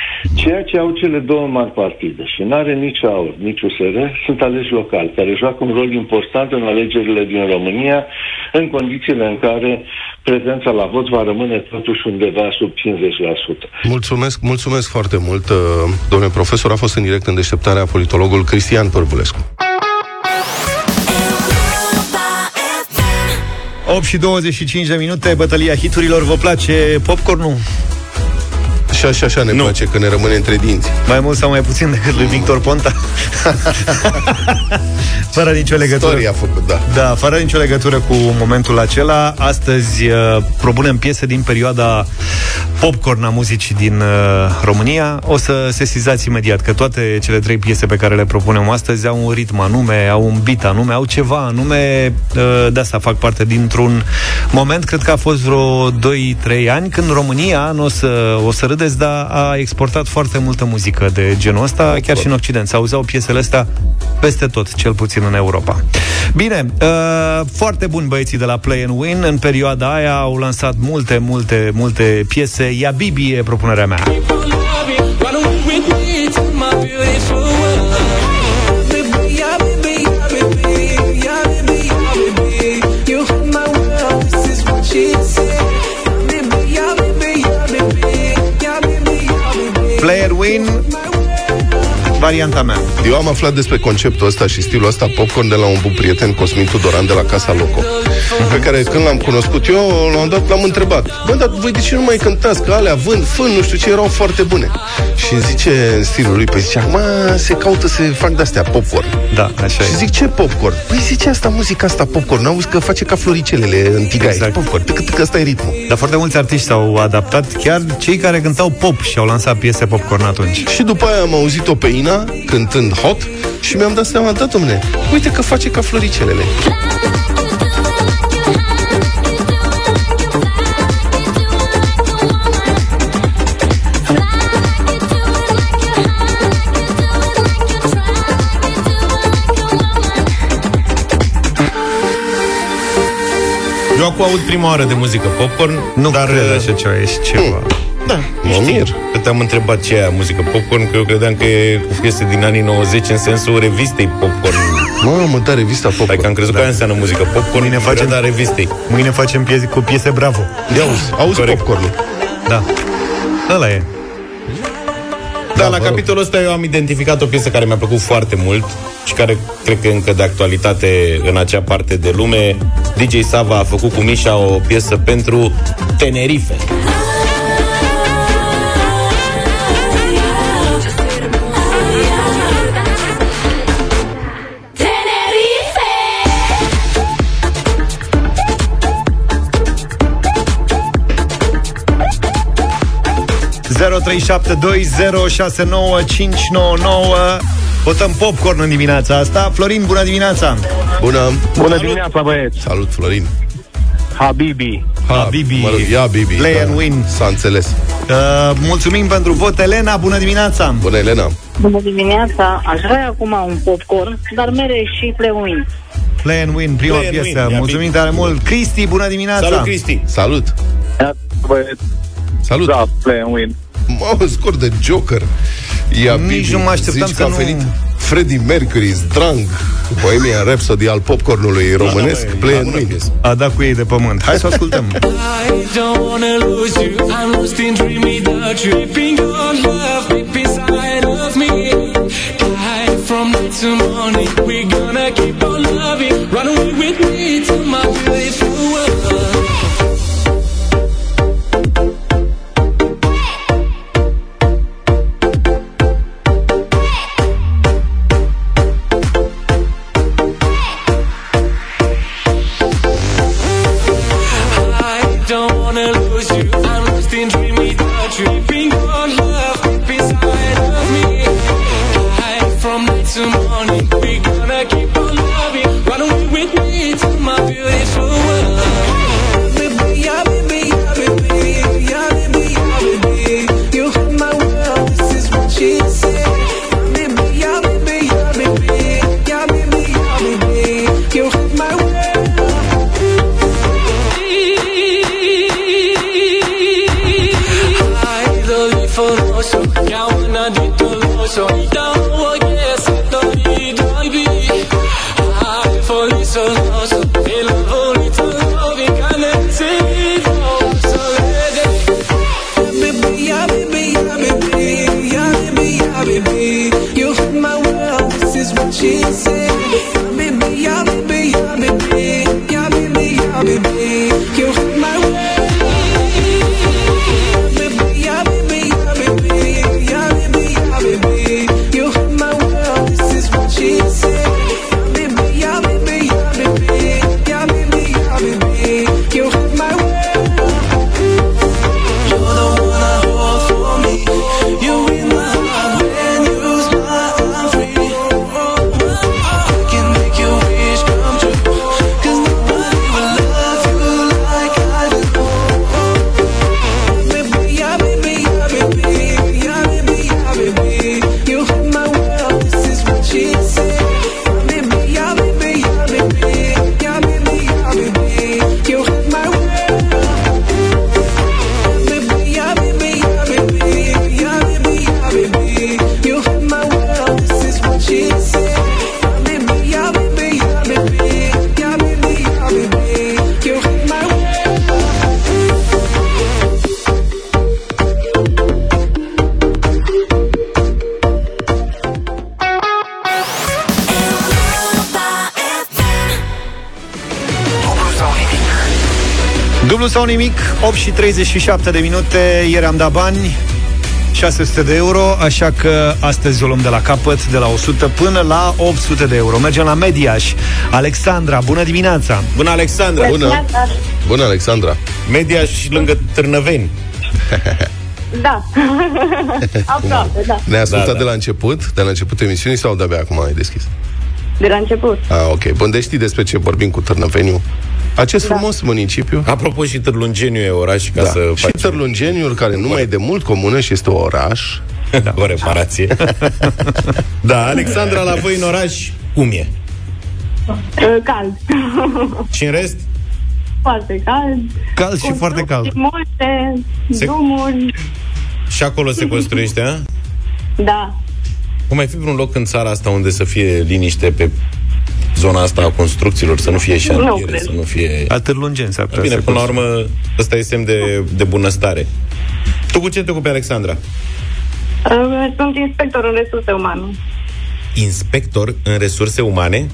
Ceea ce au cele două mari partide și nu are nici AUR, nici USR, sunt aleși locali, care joacă un rol important în alegerile din România, în condițiile în care prezența la vot va rămâne totuși undeva sub 50%. Mulțumesc, mulțumesc foarte mult, uh, domnule profesor. A fost în direct în deșteptarea politologul Cristian Părbulescu. 8 și 25 de minute, bătălia hiturilor. Vă place popcornul? Și așa, așa ne nu. place, că ne rămâne între dinți. Mai mult sau mai puțin decât lui Victor Ponta. fără nicio legătură. Storia a făcut, da. Da, fără nicio legătură cu momentul acela. Astăzi uh, propunem piese din perioada popcorn a muzicii din uh, România. O să sesizați imediat că toate cele trei piese pe care le propunem astăzi au un ritm anume, au un beat anume, au ceva anume. Uh, de asta fac parte dintr-un moment, cred că a fost vreo 2-3 ani, când România, nu o să, o să râdeți, dar a exportat foarte multă muzică de genul ăsta, chiar și în Occident. Se auzeau piesele astea peste tot, cel puțin în Europa. Bine, uh, foarte bun băieții de la Play and Win. În perioada aia au lansat multe, multe, multe piese. Ia Bibi e propunerea mea. Player Win varianta mea. Eu am aflat despre conceptul ăsta și stilul ăsta popcorn de la un bun prieten, Cosmin Tudoran, de la Casa Loco, uh-huh. Pe care când l-am cunoscut eu, l-am dat, l-am întrebat. Bă, dar voi de ce nu mai cântați? Că alea vând, fân, nu știu ce, erau foarte bune. Și îmi zice în stilul lui, păi zicea, mă, se caută să fac de-astea popcorn. Da, așa Și e. zic, ce popcorn? Păi zice asta, muzica asta, popcorn. Auzi că face ca floricelele în tigaie. Exact. Popcorn, cât că ăsta e ritmul. Dar foarte mulți artiști s-au adaptat, chiar cei care cântau pop și au lansat piese popcorn atunci. Și după aia am auzit-o pe Ina cântând hot și mi-am dat seama, da, domne, uite că face ca floricelele. Eu acum aud prima oară de muzică popcorn, Nu dar cred uh, așa ceva, ești ceva. Da, Mă mir. Că te-am întrebat ce e aia, muzică popcorn, că eu credeam că e o chestie din anii 90 în sensul revistei popcorn. Mamă, da, revista Hai Popcorn. că am crezut da. că aia înseamnă muzică popcorn, Mâine facem- facem da revistei. Mâine facem piese, cu piese Bravo. Ia auzi, auzi Corect. popcornul. Da. Ăla e. Da, la vă rog. capitolul ăsta eu am identificat o piesă care mi-a plăcut foarte mult și care cred că e încă de actualitate în acea parte de lume. DJ Sava a făcut cu Mișa o piesă pentru Tenerife. Votăm popcorn în dimineața asta. Florin, bună dimineața! Bună. Bună dimineața, băieți! Salut, Florin. Habibi! Habibi. Mă rog, ia, Bibi. Play and win. S-a înțeles. Uh, mulțumim pentru vot, Elena, bună dimineața! Bună, Elena. Bună dimineața! Aș vrea acum un popcorn, dar mere și pleuin. Play and win, prima Play and piesă. win, ia Mulțumim bine. tare mult. Cristi, bună dimineața! Salut, Cristi! Salut. Băieți, Salut. da, play and win. Mamă, scor de Joker. Ia, Nici Bibi. nu mă așteptam Zici să că a nu- venit Freddie Mercury, Drang, Bohemian Rhapsody al popcornului românesc, Da, mă, Play e and bună Win. piesă. A dat cu ei de pământ. Hai să o ascultăm. I don't wanna lose you. I'm lost in dreamy the tripping on love deep inside of me. High from night to morning, we're gonna keep on loving. 8 și 37 de minute, ieri am dat bani, 600 de euro, așa că astăzi o luăm de la capăt, de la 100 până la 800 de euro. Mergem la Mediaș. Alexandra, bună dimineața! Bună, Alexandra! Bună. Bună, Alexandra. Mediaș și lângă Târnăveni. Da. Aproape, da. Ne-ai ascultat Da, da. de la început, de la începutul emisiunii sau de-abia acum ai deschis? De la început. Ah, ok. Bun, deci știi despre ce vorbim cu Târnăveniu? Acest frumos municipiu Apropo și Târlungeniu e oraș ca da. să și faci Târlungeniul, care nu mai e de mult comună și este oraș, da. o reparație. da, Alexandra, la voi în oraș, cum e? Uh, Cald. Și în rest? foarte cald. Cald și foarte cald. construcții Multe, Se- drumuri, Și acolo se construiește, a? da. Cum mai fi vreun loc în țara asta unde să fie liniște pe zona asta a construcțiilor, să nu fie șantiere, cred. să nu fie... La Târlungeni s-ar putea Bine, să până la construie. urmă, ăsta e semn de, de bunăstare. Tu cu ce te ocupi, Alexandra? Uh, Sunt inspector în resurse umane. Inspector în resurse umane?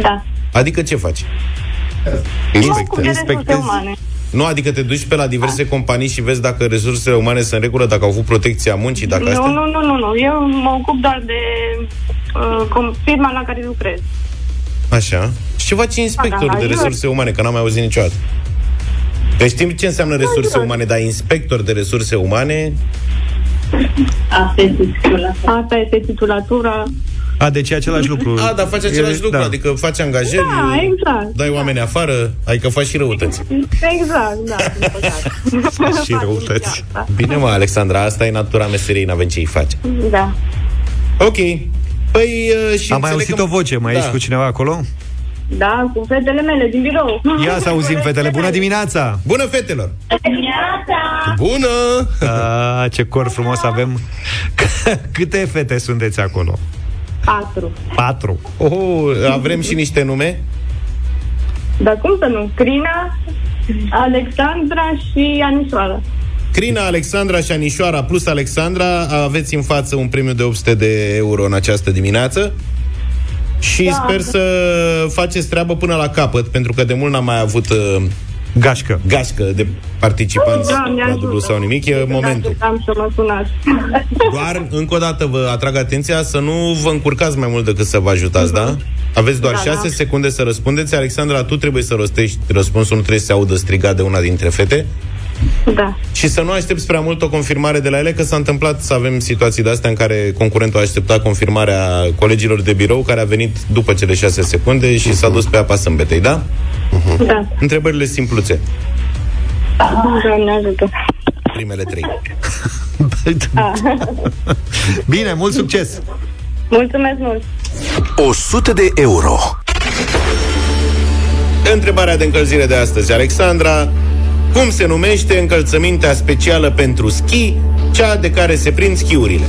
Da. Adică ce faci? Mă ocup de resurse inspectezi? umane. Nu, adică te duci pe la diverse companii și vezi dacă resursele umane sunt în regulă, dacă au avut protecția muncii, dacă Nu, astea... nu, nu, nu, nu. Eu mă ocup doar de uh, com- firma la care lucrez. Așa. Și ce face inspectorul Da, da, de eu- resurse umane? Că n-am mai auzit niciodată. Că știm ce înseamnă resurse umane, dar inspector de resurse umane... Asta este titulatura. Asta este titulatura. A, deci e același lucru. A, dar faci același E- lucru, da. adică faci angajări, Da, exact. dai oameni afară, adică faci și răutăți. Exact, da. din păcate. Și răutăți. Asta. Bine, mă, Alexandra, asta e natura meseriei, n-avem ce-i face. Da. Ok. Păi, uh, și Am mai înțeleg auzit că- o voce, mai da. ești cu cineva acolo? Da, cu fetele mele din birou. Ia să auzim, fetele, bună dimineața! Bună, fetelor! Bună! A, ce cor frumos avem! Câte fete sunteți acolo? Patru. Patru. Oh, avem și niște nume? Dar cum să nu? Crina, Alexandra și Anisoara. Crina, Alexandra și Anișoara plus Alexandra aveți în față un premiu de 800 de euro în această dimineață și Da. sper să faceți treabă până la capăt, pentru că de mult n-am mai avut uh, Gașcă. gașcă de participanți Doamne la ajută. dublu sau nimic, e momentul. Am să mă sunați. Doar, încă o dată, vă atrag atenția să nu vă încurcați mai mult decât să vă ajutați, da? Aveți doar Da, 6 da. secunde să răspundeți. Alexandra, tu trebuie să rostești răspunsul, nu trebuie să se audă strigat de una dintre fete. Da. Și să nu aștepți prea mult o confirmare de la ele, că s-a întâmplat să avem situații de astea în care concurentul a așteptat confirmarea colegilor de birou, care a venit după cele 6 secunde și s-a dus pe apa sâmbetei, da? Da. Întrebările simpluțe, Doamne ajută. primele trei. Bine, mult succes! Mulțumesc mult. 100 de euro. Întrebarea de încălzire de astăzi, Alexandra. Cum se numește încălțămintea specială pentru schi, cea de care se prind schiurile?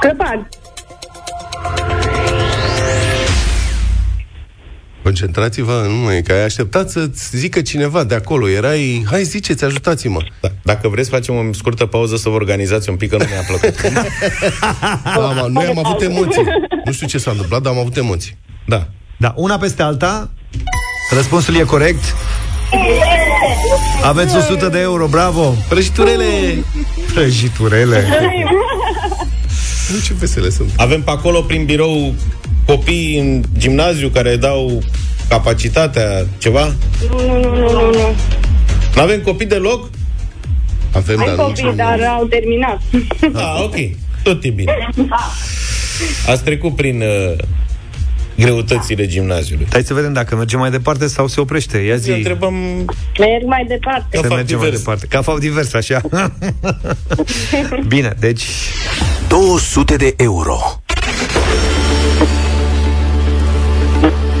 Crăpad. Concentrați-vă, nu mai, că ai așteptat să-ți zică cineva de acolo. Erai, hai ziceți, ajutați-mă. Da. Dacă vreți, facem o scurtă pauză să vă organizați un pic, că nu mi-a plăcut. Da, am, noi am avut emoții. Nu știu ce s-a întâmplat, dar am avut emoții. Da. Da, una peste alta. Răspunsul e corect. Aveți 100 de euro, bravo! Prăjiturele! Prăjiturele. Nu ce vesele sunt. Avem pe acolo, prin birou, copii în gimnaziu care dau capacitatea, ceva? Nu, nu, nu, nu, nu, nu. Nu avem copii deloc? Avem, Ai dar nu copii, știu. dar au terminat. Ah, ok. Tot e bine. Ați trecut prin uh, greutățile gimnaziului. Hai să vedem dacă mergem mai departe sau se oprește. Ia zi. Să întrebăm Merg mai departe. Să fapt mergem mai divers. departe. Ca fapt divers, așa. Bine, deci 200 de euro.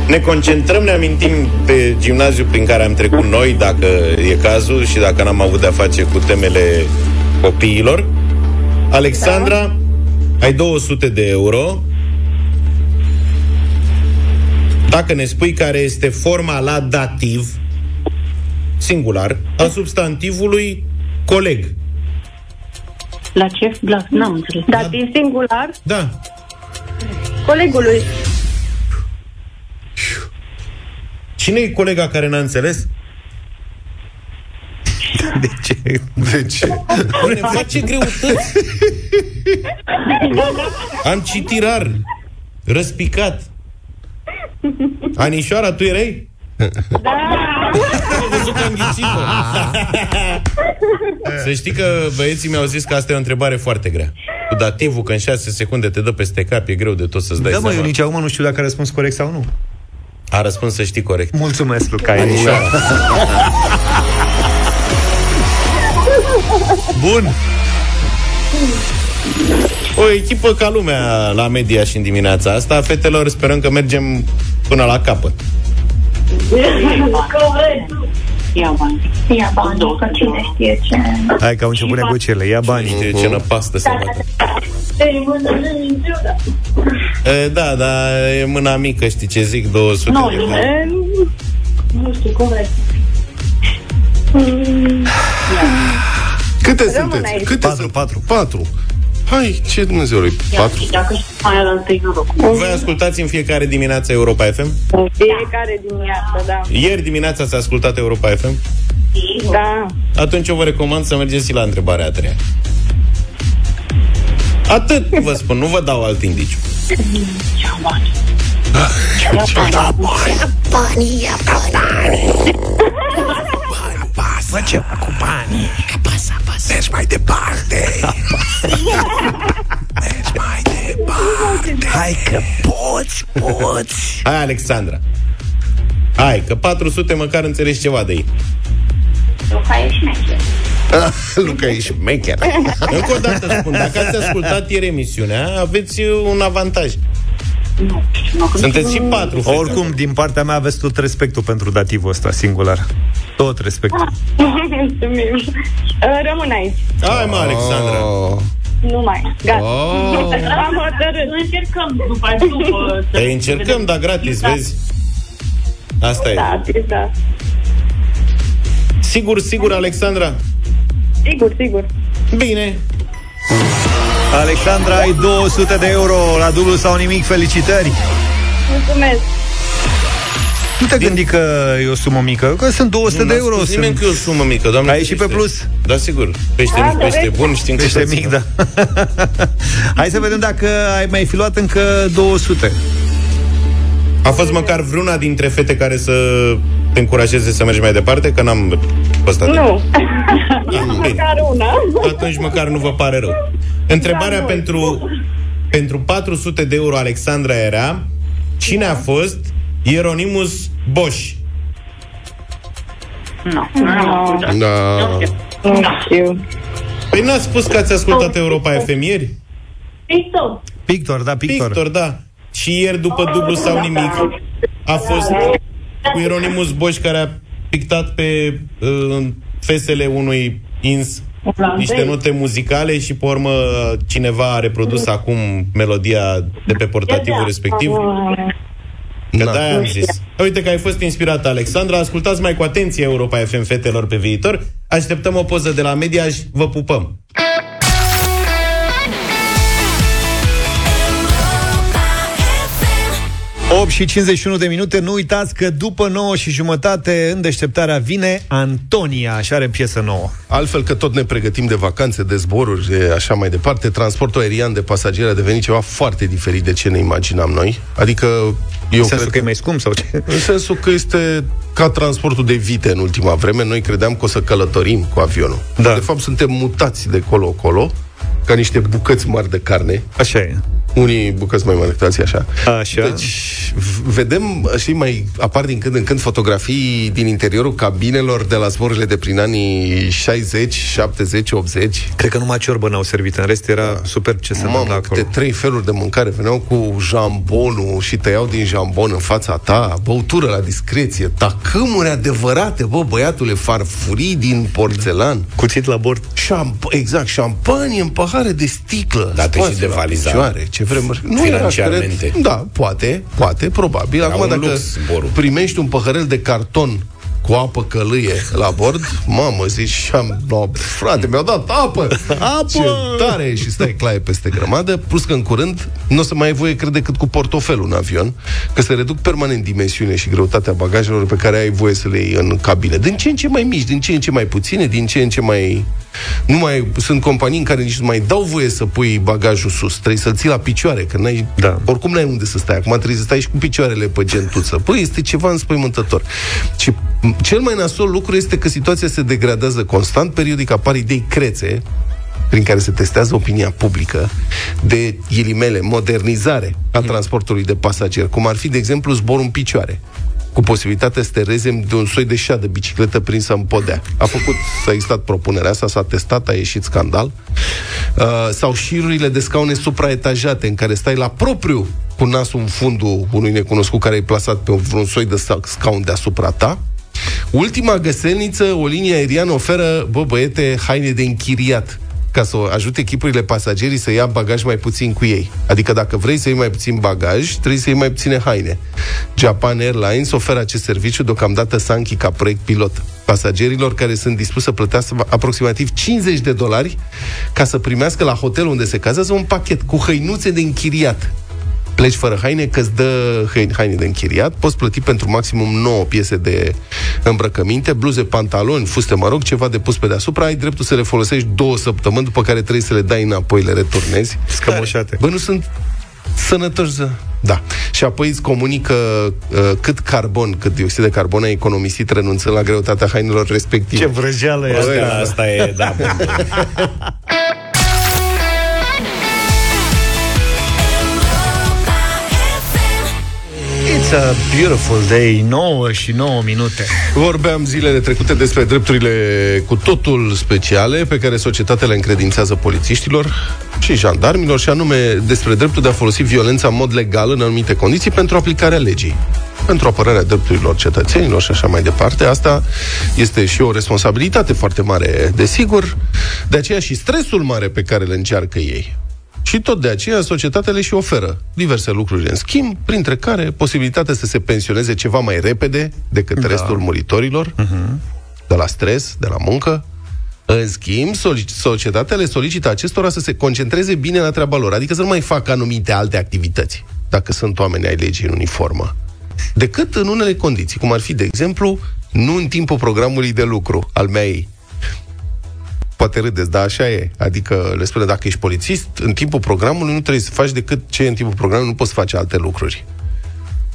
Ne concentrăm, ne amintim pe gimnaziu prin care am trecut noi, dacă e cazul, și dacă n-am avut de-a face cu temele copiilor. Alexandra, da. ai 200 de euro. Dacă ne spui care este forma la dativ, singular, a substantivului coleg. La ce? La, n-am înțeles. Dativ singular Da. colegului. Cine e colega care n-a înțeles? de ce? De ce? Nu ne face greutăți. Am citit rar. Răspicat. Anișoara, tu erai? Da! Am văzut că am ghicit-o. Să știi că băieții mi-au zis că asta e o întrebare foarte grea. Cu dativul, că în 6 secunde te dă peste cap, e greu de tot să-ți dai Da, mă, seama. eu nici acum nu știu dacă a răspuns corect sau nu. A răspuns să știi corect. Mulțumesc, Luca. Anișoara. Bun. O echipă ca lumea la media și în dimineața asta. Fetelor, sperăm că mergem până la capăt. Ia bani. Ia bani, că cine știe ce... Hai că au început negocierile. Ia bani. Știi ce năpastă se bate. Ei, mână, în ciudă. E, Da, dar e mâna mică, știi ce zic? 200 Nu, de bani. e, nu știu, corect. Câte Rămân sunteți? aici. Câte Patru, sunt? patru. Patru. Hai, ce Dumnezeului? Patru? Și dacă știu mai ăla întâi noroc. Voi ascultați în fiecare dimineață Europa FM? Fiecare dimineață, da. Ieri dimineața s-a ascultat Europa FM? Da. Atunci eu vă recomand să mergeți și la întrebarea a treia. Atât vă spun, nu vă dau alt indiciu. Fă ceva cu banii. Apasă, apasă. Mergi mai departe. Mergi mai departe. Hai că poți, poți. Hai, Alexandra. Hai, că 400 măcar înțelegi ceva de ei. Luca e șmecher. Încă o dată spun, dacă ați ascultat ieri emisiunea, aveți un avantaj. Sunteți și patru fete. Oricum, din partea mea aveți tot respectul pentru dativul ăsta singular. Tot respectul. Mulțumim. Uh, Rămân aici. Hai, mă, Alexandra. Oh. Nu mai. Gata. Oh. Am hotărât. Încercăm după după. Păi încercăm, dar gratis, vezi? Asta e. Da, da. Sigur, sigur, Alexandra? Sigur, sigur. Bine. Alexandra, ai 200 de euro la dublu sau nimic. Felicitări! Mulțumesc. Nu te gândi că e o sumă mică, că sunt 200 de euro. Nimeni Sunt... că e o sumă mică, doamne. Ai ieșit pe ferește. plus? Da, sigur. Pește mic, pește bun, știm Ești cu toții, mic, nu? da. Hai să vedem dacă ai mai fi luat încă 200. A fost măcar vreuna dintre fete care să te încurajeze să mergi mai departe? Că n-am fost atât. Nu. Bine. Măcar una. Atunci măcar nu vă pare rău. Întrebarea Da, nu. pentru, pentru 400 de euro, Alexandra, era Cine a fost Ieronimus Bosch? Nu. Nu. Da. Nu știu. Păi n-ați spus că ați ascultat Europa FM ieri? Pictor. Pictor, da, Pictor. Pictor, da. Și ieri, după dublu sau nimic, a fost cu Ieronimus Bosch care a pictat pe uh, fesele unui ins niște note muzicale și pe urmă cineva a reprodus acum melodia de pe portativul respectiv. Că Da. de-aia am zis. Uite că ai fost inspirată, Alexandra. Ascultați mai cu atenție Europa FM fetelor pe viitor. Așteptăm o poză de la Mediaj. Vă pupăm! 8 și 51 de minute, nu uitați că după 9 și jumătate în deșteptarea vine Antonia, și are piesă nouă. Altfel că tot ne pregătim de vacanțe, de zboruri, de așa mai departe, transportul aerian de pasageri a devenit ceva foarte diferit de ce ne imaginam noi. Adică eu În sensul cred că e mai scump sau ce? În sensul că este ca transportul de vite în ultima vreme. Noi credeam că o să călătorim cu avionul. Da. De fapt, suntem mutați de colo-colo, ca niște bucăți mari de carne. Așa e. Unii bucăți mai mari decât alții, așa. Așa. Deci, v- vedem, știi, mai apar din când în când fotografii din interiorul cabinelor de la zborurile de prin anii 60, 70, 80. Cred că numai ciorbă n-au servit, în rest era super ce se întâmpla Mamă, acolo. câte trei feluri de mâncare Veneau cu jambonul și tăiau din jambon în fața ta Băutură la discreție Tacâmuri adevărate, bă, băiatule Farfurii din porțelan Cuțit la bord. Șamp- exact, șampanie în pahare de sticlă Date și Spațiu de la valizat. picioare, Ce vrem nu Financiarmente. Era, cred, da, poate, poate, probabil Era Acum un dacă lux zborul. primești un păhărel de carton cu apă călâie la bord, mamă, zici, și am, no, frate, mi-au dat apă! Apă! Ce tare! Și stai claie peste grămadă, plus că în curând nu o să mai ai voie, cred, decât cu portofelul în avion, că se reduc permanent dimensiune și greutatea bagajelor pe care ai voie să le iei în cabine. Din ce în ce mai mici, din ce în ce mai puține, din ce în ce mai... Nu mai sunt companii în care nici nu mai dau voie să pui bagajul sus. Trebuie să-l ții la picioare, că n-ai, Da. oricum n-ai unde să stai. Acum trebuie să stai și cu picioarele pe gentuță. Păi, este ceva înspăimântător. Și m, cel mai nasol lucru este că situația se degradează constant, periodic apar idei crețe prin care se testează opinia publică de ghilimele, modernizare a transportului de pasageri, cum ar fi, de exemplu, zborul în picioare cu posibilitatea să te rezem de un soi de șa de bicicletă prinsă în podea. A făcut, s-a existat propunerea asta, s-a testat, a ieșit scandal. Uh, sau șirurile de scaune supraetajate în care stai la propriu cu nasul în fundul unui necunoscut care e plasat pe vreun soi de sa- scaun deasupra ta. Ultima găselniță, o linie aeriană oferă, bă, băiete, haine de închiriat ca să ajute echipurile pasagerii să ia bagaj mai puțin cu ei. Adică dacă vrei să iei mai puțin bagaj, trebuie să iei mai puține haine. Japan Airlines oferă acest serviciu deocamdată Sanchi ca proiect pilot pasagerilor care sunt dispuși să plătească aproximativ 50 de dolari ca să primească la hotel unde se cazează un pachet cu hăinuțe de închiriat pleci fără haine, că îți dă haine haine de închiriat, poți plăti pentru maximum 9 piese de îmbrăcăminte, bluze, pantaloni, fuste, mă rog, ceva de pus pe deasupra, ai dreptul să le folosești două săptămâni, după care trebuie să le dai înapoi, le returnezi. Scămoșate. Bă, nu sunt sănătoși să... Da. Și apoi îți comunică uh, cât carbon, cât dioxid de carbon ai economisit renunțând la greutatea hainelor respective. Ce vrăjeală e Asta, asta. asta e, da, It's a beautiful day, 9 și 9 minute. Vorbeam zilele trecute despre drepturile cu totul speciale pe care societatea le încredințează polițiștilor și jandarmilor și anume despre dreptul de a folosi violența în mod legal în anumite condiții pentru aplicarea legii pentru apărarea drepturilor cetățenilor și așa mai departe. Asta este și o responsabilitate foarte mare, desigur, de aceea și stresul mare pe care le încearcă ei. Și tot de aceea societatea le și oferă diverse lucruri în schimb, printre care posibilitatea să se pensioneze ceva mai repede decât da. restul muritorilor, uh-huh. de la stres, de la muncă. În schimb, solic- societatea le solicită acestora să se concentreze bine la treaba lor, adică să nu mai facă anumite alte activități, dacă sunt oameni ai legii în uniformă, decât în unele condiții, cum ar fi, de exemplu, nu în timpul programului de lucru al mei poate râdeți, dar așa e. Adică le spune, dacă ești polițist, în timpul programului nu trebuie să faci decât ce e în timpul programului, nu poți face alte lucruri.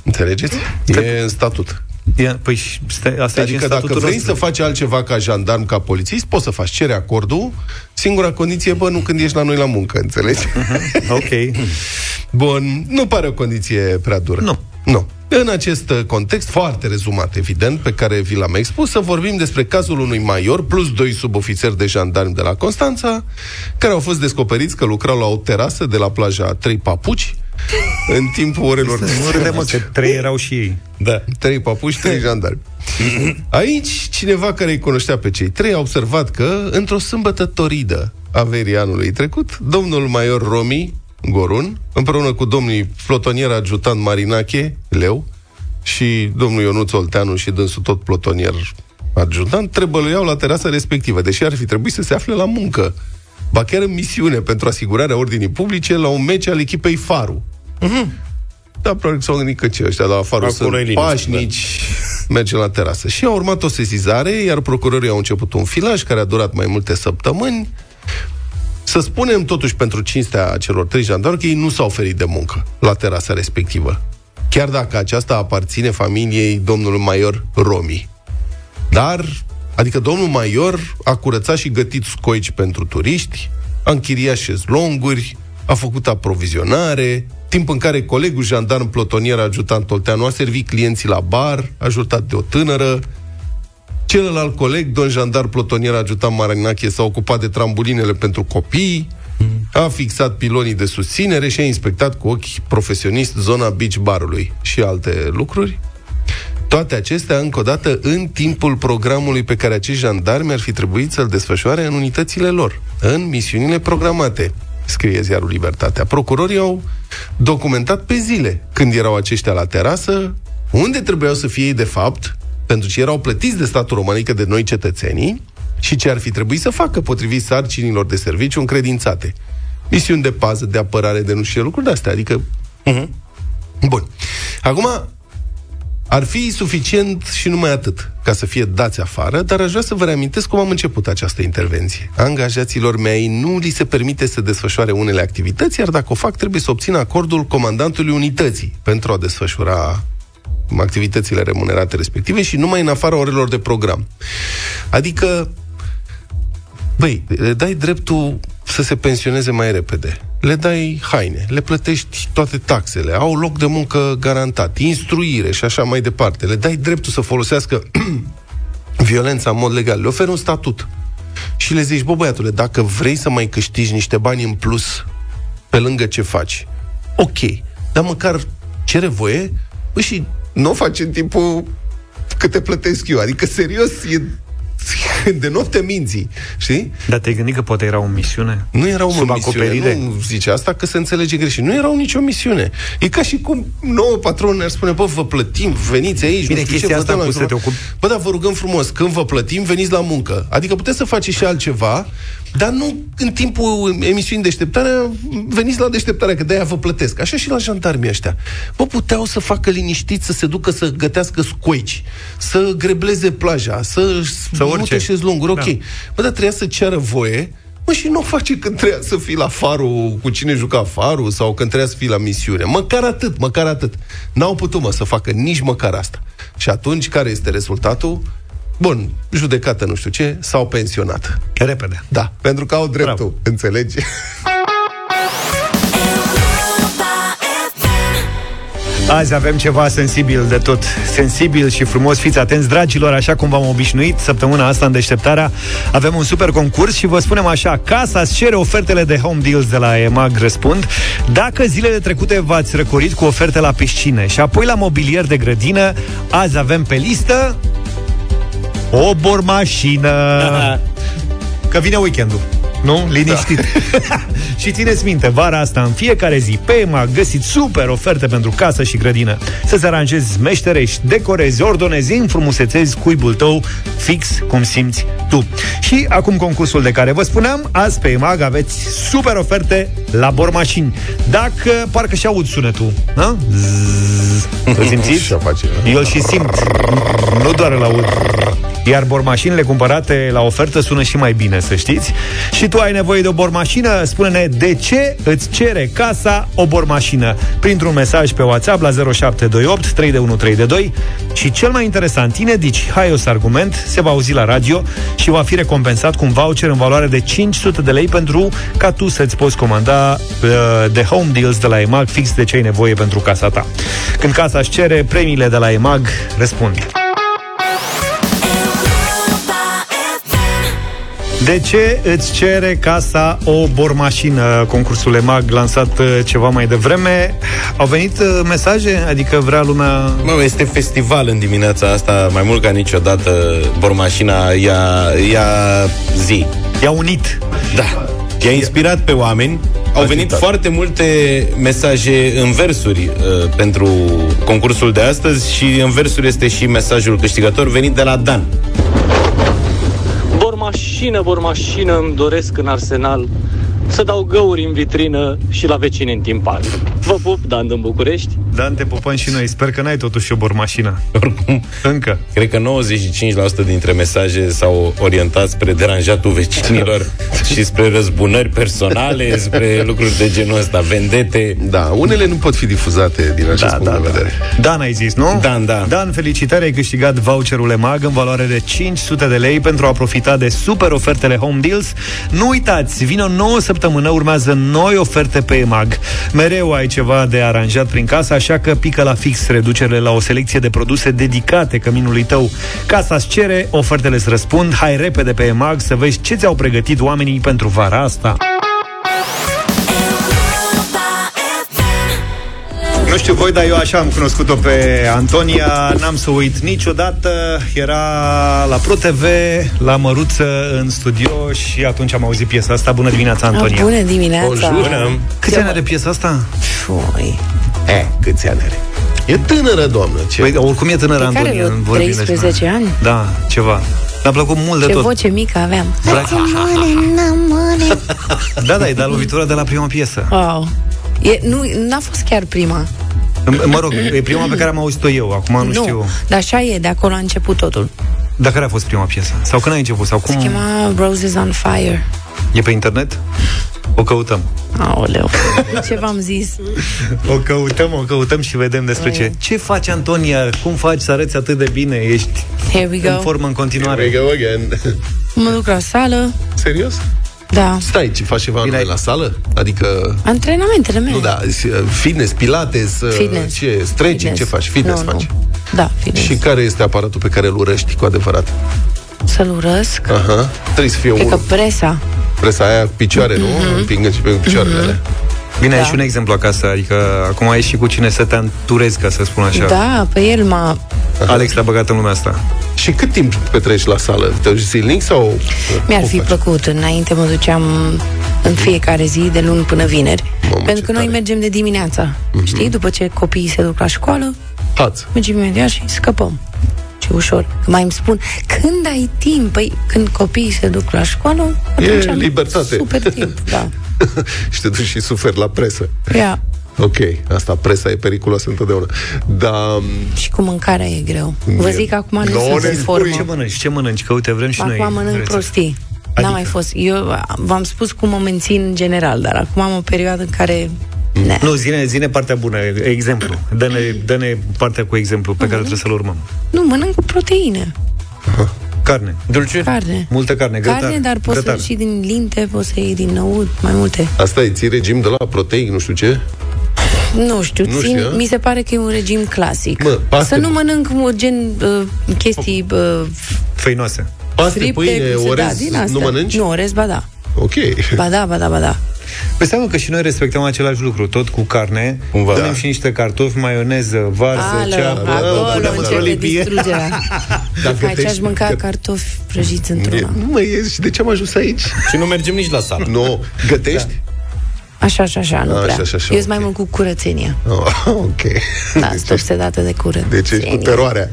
Înțelegeți? E în statut. Ia, păi, și stai, asta e și Adică în dacă statutul vrei nostru. să faci altceva ca jandarm, ca polițist, poți să faci, cere acordul, singura condiție, bă, nu când ești la noi la muncă, înțelegi? Ok. Bun, nu pare o condiție prea dură. Nu. Nu. În acest uh, context, foarte rezumat, evident, pe care vi l-am expus, să vorbim despre cazul unui major plus doi subofițeri de jandarmi de la Constanța, care au fost descoperiți că lucrau la o terasă de la plaja Trei Papuci, în timpul orelor... Nu râde, mă, că trei erau și ei. Da, trei papuși, trei jandarmi. Aici, cineva care îi cunoștea pe cei trei a observat că, într-o sâmbătă toridă a verii anului trecut, domnul major Romi Gorun, împreună cu domnul plotonier ajutant Marinache, Leu, și domnul Ionuț Olteanu și dânsul tot plotonier adjutant, trebăluiau la terasa respectivă, deși ar fi trebuit să se afle la muncă. Ba chiar în misiune pentru asigurarea ordinii publice la un meci al echipei Faru. Da, probabil că s-au gândit că ce ăștia la afară Acolo e sunt liniște, pașnici, merge la terasă. Și a urmat o sesizare, iar procurorii au început un filaj care a durat mai multe săptămâni. Să spunem totuși pentru cinstea celor trei jandarmi că ei nu s-au oferit de muncă la terasa respectivă. Chiar dacă aceasta aparține familiei domnului major Romi. Dar, adică domnul major a curățat și gătit scoici pentru turiști, a închiriat șezlonguri, a făcut aprovizionare, timp în care colegul jandarm plotonier ajutant Tolteanu a servit clienții la bar, ajutat de o tânără, Celălalt coleg, domn jandar plotonier ajutant Marinache, s-a ocupat de trambulinele pentru copii, a fixat pilonii de susținere și a inspectat cu ochi profesionist zona beach barului și alte lucruri. Toate acestea, încă o dată, în timpul programului pe care acești jandarmi ar fi trebuit să-l desfășoare în unitățile lor, în misiunile programate, scrie ziarul Libertatea. Procurorii au documentat pe zile când erau aceștia la terasă, unde trebuiau să fie ei de fapt, pentru ce erau plătiți de statul român, adică de noi cetățenii, și ce ar fi trebuit să facă potrivit sarcinilor de serviciu încredințate. Misiuni de pază, de apărare, de nu știu ce lucruri de astea, adică... Uh-huh. Bun. Acum, ar fi suficient și numai atât ca să fie dați afară, dar aș vrea să vă reamintesc cum am început această intervenție. Angajaților mei nu li se permite să desfășoare unele activități, iar dacă o fac, trebuie să obțină acordul comandantului unității pentru a desfășura activitățile remunerate respective și numai în afara orelor de program. Adică, băi, le dai dreptul să se pensioneze mai repede. Le dai haine, le plătești toate taxele, au loc de muncă garantat, instruire și așa mai departe. Le dai dreptul să folosească violența în mod legal, le oferi un statut. Și le zici, bă, băiatule, dacă vrei să mai câștigi niște bani în plus pe lângă ce faci, ok, dar măcar cere voie, bă, și nu o faci în timpul cât te plătesc eu. Adică, serios, e de noapte minții, știi? Dar te-ai gândit că poate era o misiune? Nu era o Sub misiune, acoperire? nu zice asta că se înțelege greșit. Nu era nicio misiune. E ca și cum nouă patron ne-ar spune, bă, vă plătim, veniți aici, Bine, nu știu ce, chestia vă asta dăm la cu să te informații. Bă, dar vă rugăm frumos, când vă plătim, veniți la muncă. Adică puteți să faceți și altceva, dar nu în timpul emisiunii deșteptarea, veniți la deșteptarea, că de-aia vă plătesc. Așa și la jandarmii ăștia. Bă, puteau să facă liniștiți, să se ducă să gătească scoici, să grebleze plaja, să, să orice. mute șezlonguri, ok. Da. Bă, dar trebuia să ceară voie Mă, și nu o face când trebuia să fii la farul cu cine juca farul sau când trebuia să fii la misiune. Măcar atât, măcar atât. N-au putut, mă, să facă nici măcar asta. Și atunci, care este rezultatul? Bun, judecată nu știu ce, s-au pensionat. Repede. Da, pentru că au dreptul, Bravo. înțelegi? Azi avem ceva sensibil de tot. Sensibil și frumos. Fiți atenți, dragilor, așa cum v-am obișnuit săptămâna asta în deșteptarea. Avem un super concurs și vă spunem așa, casa îți cere ofertele de home deals de la EMAG răspund. Dacă zilele trecute v-ați răcorit cu oferte la piscine și apoi la mobilier de grădină, azi avem pe listă o bormașină. Că vine weekendul. Nu? Liniștit. Da. și țineți minte, vara asta, în fiecare zi, pe EMAG găsiți super oferte pentru casă și grădină. Să-ți aranjezi meșterești, decorezi, ordonezi, înfrumusețezi cuibul tău fix cum simți tu. Și acum concursul de care vă spuneam, azi pe EMAG aveți super oferte la bormașini. Dacă, parcă și aud sunetul, da? Zzz. Îl simțiți? Și-o face. Eu și simt, nu doar la aud. Iar bormașinile cumpărate la ofertă sună și mai bine, să știți. Și tu ai nevoie de o bormașină? Spune-ne de ce îți cere casa o bormașină. Printr-un mesaj pe WhatsApp la 0728 3132 și cel mai interesant, inedici Haios Argument se va auzi la radio și va fi recompensat cu un voucher în valoare de 500 de lei pentru ca tu să-ți poți comanda uh, de home deals de la EMAG fix de ce ai nevoie pentru casa ta. Când casa își cere premiile de la EMAG, răspund. De ce îți cere casa o bormașină? Concursul EMAG lansat uh, ceva mai devreme. Au venit uh, mesaje? Adică vrea lumea... Mă, este festival în dimineața asta, mai mult ca niciodată, bormașina ia, ia zi. I-a unit. Da. I-a inspirat pe oameni. Au venit foarte multe mesaje în versuri uh, pentru concursul de astăzi și în versuri este și mesajul câștigător venit de la Dan. Bormașină, bormașină îmi doresc în arsenal să dau găuri în vitrină și la vecini în timpar. Vă pup, Dan din București. Dan, te pupăm și noi. Sper că n-ai totuși o bormașină. Oricum, Încă. cred că 95% dintre mesaje s-au orientat spre deranjatul vecinilor și spre răzbunări personale, spre lucruri de genul ăsta, vendete. Da, unele nu pot fi difuzate din acest Da, punct da, de da. vedere. Dan ai zis, nu? Dan, da. Dan, felicitări, ai câștigat voucherul EMAG în valoare de 500 de lei pentru a profita de super ofertele Home Deals. Nu uitați, vine o nouă săptămână, urmează noi oferte pe EMAG. Mereu ai ceva de aranjat prin casă, așa că pică la fix reducerile la o selecție de produse dedicate căminului tău. Casa îți cere, ofertele îți răspund, hai repede pe EMAG să vezi ce ți-au pregătit oamenii pentru vara asta. Știu voi, dar eu așa am cunoscut-o pe Antonia N-am să uit niciodată Era la ProTV, la Măruță în studio Și atunci am auzit piesa asta Bună dimineața, Antonia Ah, Bună dimineața! Bonjour. Câți ani are piesa asta? Fui. E, câți ani are? E tânără, doamnă. Ce? Păi, oricum e tânără De care, Antonia vreo vorbim despre- 13 ani? Da, ceva Mi-a plăcut mult de Ce tot voce mică aveam. Da, da, e dat lovitura de la prima piesă Wow. E, nu, n-a fost chiar prima. Mă rog, e prima pe care am auzit-o eu Acum nu, nu, știu dar așa e, de acolo a început totul. Dar care a fost prima piesă? Sau când ai început? Sau cum? Se chema Roses on Fire. E pe internet? O căutăm Aoleu. Ce v-am zis? O căutăm, o căutăm și vedem despre Oi. ce. Ce faci, Antonia? Cum faci să arăți atât de bine? Ești Here we în go. formă în Here we continuare. go again. Mă duc la sală. Serios? Da. Stai, ce faci ceva Bine, Bine, ai- la sală? Adică... Antrenamentele mele. Nu, da, fitness, pilates, Fitness. ce, stretching, ce faci? Fitness nu, faci. Nu. Da, fitness. Și care este aparatul pe care îl urăști cu adevărat? Să-l urăsc. Aha. Trebuie să fie Cred că unul. presa. Presa aia cu picioare, nu? Împingând și pe picioarele alea. Bine, ai Da. și un exemplu acasă, adică acum ai și cu cine să te anturezi, ca să spun așa. Da, pe el m-a... Alex te-a băgat în lumea asta. Și cât timp petreci la sală? Te duci zilnic sau... Mi-ar cum fi faci? plăcut. Înainte mă duceam în fiecare zi, de luni până vineri. Mamă, pentru ce că noi tare. mergem de dimineața. Știi? După ce copiii se duc la școală, Haț. mergem imediat și scăpăm. Ce ușor. Mai îmi spun, când ai timp? Păi, când copiii se duc la școală, atunci am libertate. super timp, da. și te duci și suferi la presă. Ia. Ok, asta, presa e periculoasă întotdeauna. Dar Și cu mâncarea e greu. Vă E- zic, acum nu Nouă sunt ne în spui. formă. Ce mănânci? Ce mănânci? Că uite, vrem și noi. Acum mănânc rețete. prostii. N-a mai fost. Eu v-am spus cum mă mențin în general, dar acum am o perioadă în care... Ne. Nu, zine, zine partea bună, exemplu. Dă-ne, dă-ne partea cu exemplu pe care trebuie să-l urmăm. Nu, mănânc cu proteine. Carne. Dulce? Carne. Multă carne, grătar. Carne, dar poți să grătar. iei și din linte, poți să iei din năut, mai multe. asta e, ții regim de la proteic, nu știu ce? Nu știu, Nu țin, știu, a? mi se pare că e un regim clasic. Mă, paste- să nu mănânc mă, gen uh, chestii uh, Făinoase. Paste, fripte, pâine, cu- orez, da, din astea. nu mănânci? Nu, orez, ba da. Ok. Ba da, ba da, ba da. Păi seamă că și noi respectăm același lucru, tot cu carne, Cumva. punem Da. și niște cartofi, maioneză, varză, Alo, ceapă, acolo punem începe într-o lipie. distrugerea. Dacă Aici aș mânca cartofi prăjiți într-una. Nu mai ies și de ce am ajuns aici? Și nu mergem nici la sală. Nu, gătești? Așa, așa, așa, nu Așa, prea. așa, așa, Eu sunt mai ok. mult cu curățenia. Oh, ok. Da, sunt obsedată de curățenie. Deci ești cu teroarea.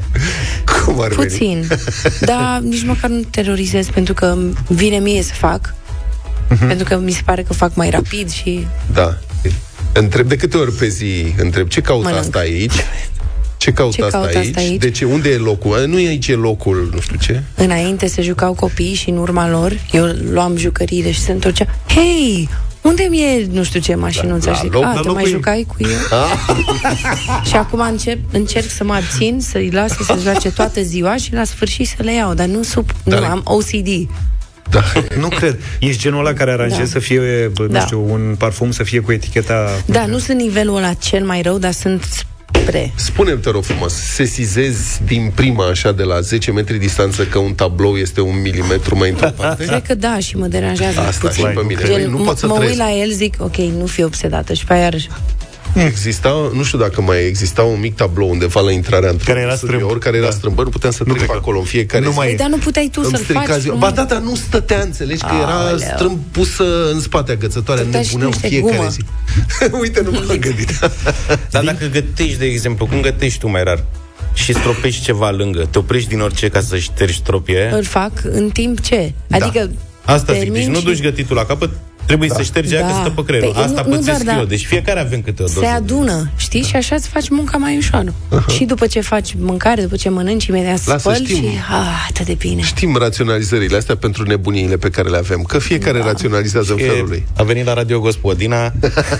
Cum ar veni? Puțin. Dar nici măcar nu terorizez pentru că vine mie să fac. Mhm. Pentru că mi se pare că fac mai rapid și Da. Întreb de câte ori pe zi, întreb ce caută Mănânc. asta aici? Ce caută Ce asta, caută aici? asta aici? De ce? Unde e locul? Nu e aici e locul, nu știu ce. înainte se jucau copiii și în urma lor eu luam jucăriile și se întorcea Hei, unde mi-e nu știu ce mașinuță? La- și la zic, loc- a, la te locul mai ei." jucai cu el? și acum încerc, încerc să mă abțin, să-i las să se joace toată ziua și la sfârșit să le iau, dar nu sub, nu, Dar- am OCD. Da. Nu cred. Ești genul ăla care aranjezi Da. să fie, bă, nu Da. știu, un parfum să fie cu eticheta... Da, nu sunt nivelul ăla cel mai rău, dar sunt spre. Spune-mi, te rog frumos, sesizezi din prima, așa, de la 10 metri distanță, că un tablou este un milimetru mai într-o parte? Cred că da, și mă deranjează Asta puțin. și pe mine. Gen, Nu m- pot să mă uit trăiesc. la el, zic, ok, nu fi obsedată și pe aia iarăși. Exista, nu știu dacă mai exista un mic tablou undeva la intrarea într-un Care era strâmb. studio, care era Da. strâmb. Bă, nu puteam să Nu trec cred că- acolo în fiecare Nu zi. mai Păi, dar nu puteai tu Îmi să-l strica faci. ziua. nu? Ba da, dar nu stătea, înțelegi că era Aoleu. strâmb pusă în spate agățătoarea, Stătea și nebuneau niște fiecare gumă. zi. Uite, nu m-am gândit. Dar dacă gătești, de exemplu, cum gătești tu mai rar? Și stropești ceva lângă, te oprești din orice ca să ștergi stropie. Îl fac în timp ce? Adică Asta zic, deci termin nu și- duci gătitul la capăt, trebuie să ștergi aia Da. că stă pe creierul. Păi, Asta nu- nu pățesc doar, eu, da. deci fiecare avem câte o doză. se adună, știi? Și așa îți faci munca mai ușoară. Și după ce faci mâncare, după ce mănânci, imediat Lasă, spăl știm. și ah, atât de bine. Știm raționalizările astea pentru nebuniile pe care le avem, că fiecare Da. raționalizează în E, felul lui. a venit la Radio Gospodina,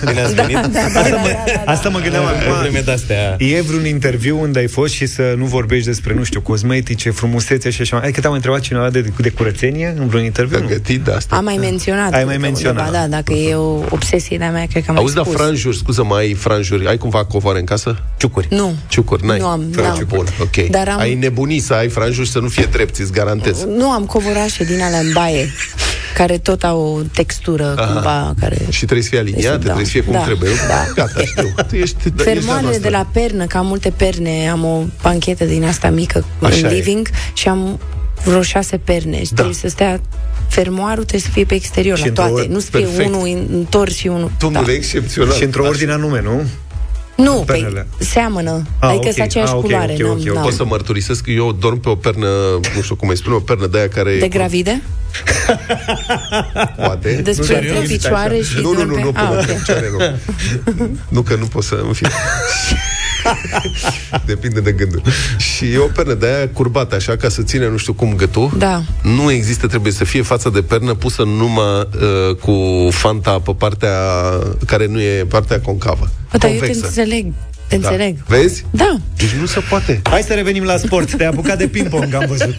bine ați venit. Da, da, da, da, da. Asta mă gândeam acum. Probleme de-astea. E vreun interviu unde ai fost și să nu vorbești despre, nu știu, cosmetice, frumusețe și așa mai. Adică te-am întrebat cineva de, de curățenie în vreun interviu? Am Nu? gătit de asta. Am mai menționat. Ai mai cred că menționat. Undeva, Da, dacă e o obsesie de-a mea, cred că am mai Auzi, da, spus. franjuri, scuză, mai ai franjuri. Ai cumva covoare în casă? Ciucuri. Nu. Ciucuri, n-ai? Nu am, Franjuri, n-am. Bun, ok. Dar am- Ai nebunit să ai franjuri și să nu fie drept, îți garantez. Nu am covorașe din alea în baie, care tot au o textură Aha. cumva, care... Și trebuie să fie aliniate, Deci, da. trebuie să fie cum Da, trebuie. da. Gata, știu. Tu ești, da, ești de-a Fermoarele noastră. de la pernă, că am multe perne, am o panchetă din asta mică Așa în e. living și am vreo șase perne și Da. trebuie să stea fermoarul trebuie să fie pe exterior Și la într-o toate, ori- nu să fie perfect. unul întors și unul... Domnule, da. excepțional. Și într-o ordine anume, nu? Nu, pernele. păi seamănă, Ah, adică ok. sunt aceeași Ah, ok, culoare. ok, n-am- ok, ok. n-am. Pot să mărturisesc că eu dorm pe o pernă, nu știu cum îi spune, o pernă de aia care... De gravide? Poate. Despre Nu, între picioare și Nu, nu, nu, dormi nu, pe- până Ah, pe ok. picioare, nu. Nu că nu pot să, în fine. Depinde de gândul. Și e o pernă de aia curbată, așa, ca să ține nu știu cum gâtul. Da. Nu există, trebuie să fie fața de pernă pusă numai uh, cu fanta pe partea care nu e partea concavă. Bă, dar eu te convexă. înțeleg, te Da. înțeleg. Vezi? Da, Deci nu se poate. Hai să revenim la sport. Te-ai apucat de ping-pong, am văzut.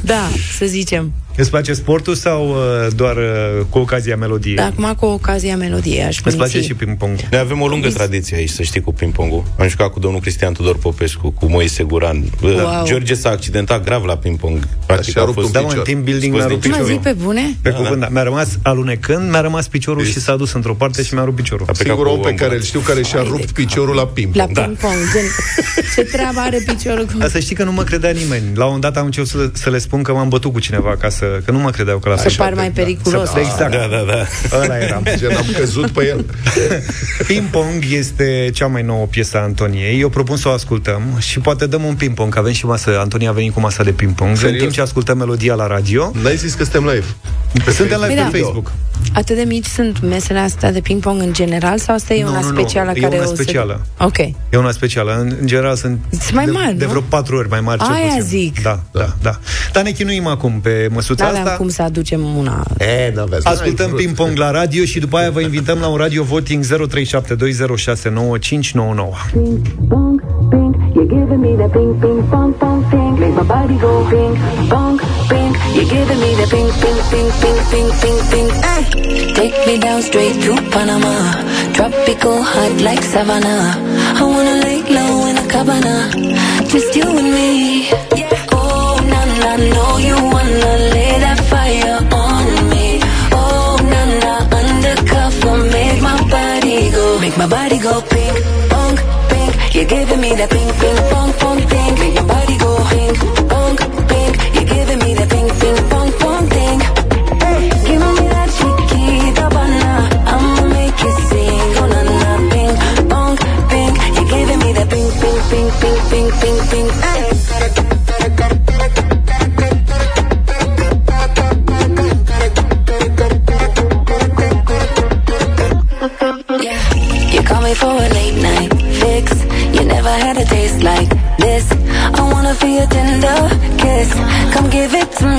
da, să zicem. Îți place sportul sau uh, doar uh, cu ocazia melodiei? Dar acum cu ocazia melodiei aș Îți place minți. și ping-pong? Noi avem o lungă tradiție aici, să știi, cu ping-pongul. Am jucat cu domnul Cristian Tudor Popescu, cu Moise Guran. Wow. George s-a accidentat grav la ping-pong. Practic și-a a rupt fost... un Da, mă, în picior. team building Scos mi-a rupt din Mă piciorul. zi pe bune? Pe cuvânt, da. Mi-a rămas alunecând, mi-a rămas piciorul și s-a dus într-o parte și mi-a rupt piciorul. A plecat Singurul cu om pe care îl ambulanță. știu care și-a rupt piciorul la ping La Da. ping-pong, gen, ce treabă are piciorul cu... Dar să știi că nu mă credea nimeni. La un moment dat am început să, să le spun că m-am bătut cu cineva ca să... Că nu mă credeau că la Să par mai periculos. Să, exact. Da, da, da. Ăla eram. Gen, am căzut pe el. Ping-pong este cea mai nouă piesă a Antoniei. Eu propun să o ascultăm și poate dăm un ping-pong, că avem și masă. Antonia a venit cu masa de ping-pong. În Serios? timp ce ascultăm melodia la radio, N-ai zis că suntem live. Pe suntem live Păi pe da. Facebook. Atât de mici sunt mesele astea de ping-pong în general sau asta e Nu, una nu, nu. specială E care una o să- specială. Ok. E una specială. În, în general sunt Sunt mai de, mari, de nu? vreo patru ori mai mari cel Aia puțin. zic. Da, da, da. Dar ne chinuim acum pe măsuța N-aveam asta. cum să aducem una. E, n-aveți. Ascultăm N-ai vrut. ping-pong la radio și după aia vă invităm la un radio voting 0372069599. Bong, ping, you're giving me that ping, ping, pong, pong, ping. Make my body go ping, bong, ping. You're giving me that ping, ping, ping, ping, ping, ping, ping. Ay. Take me down straight to Panama. Tropical hot like savannah. I wanna lay low in a cabana. Just you and me. Oh, na na, know you wanna giving me that pink, pink, pong, pong,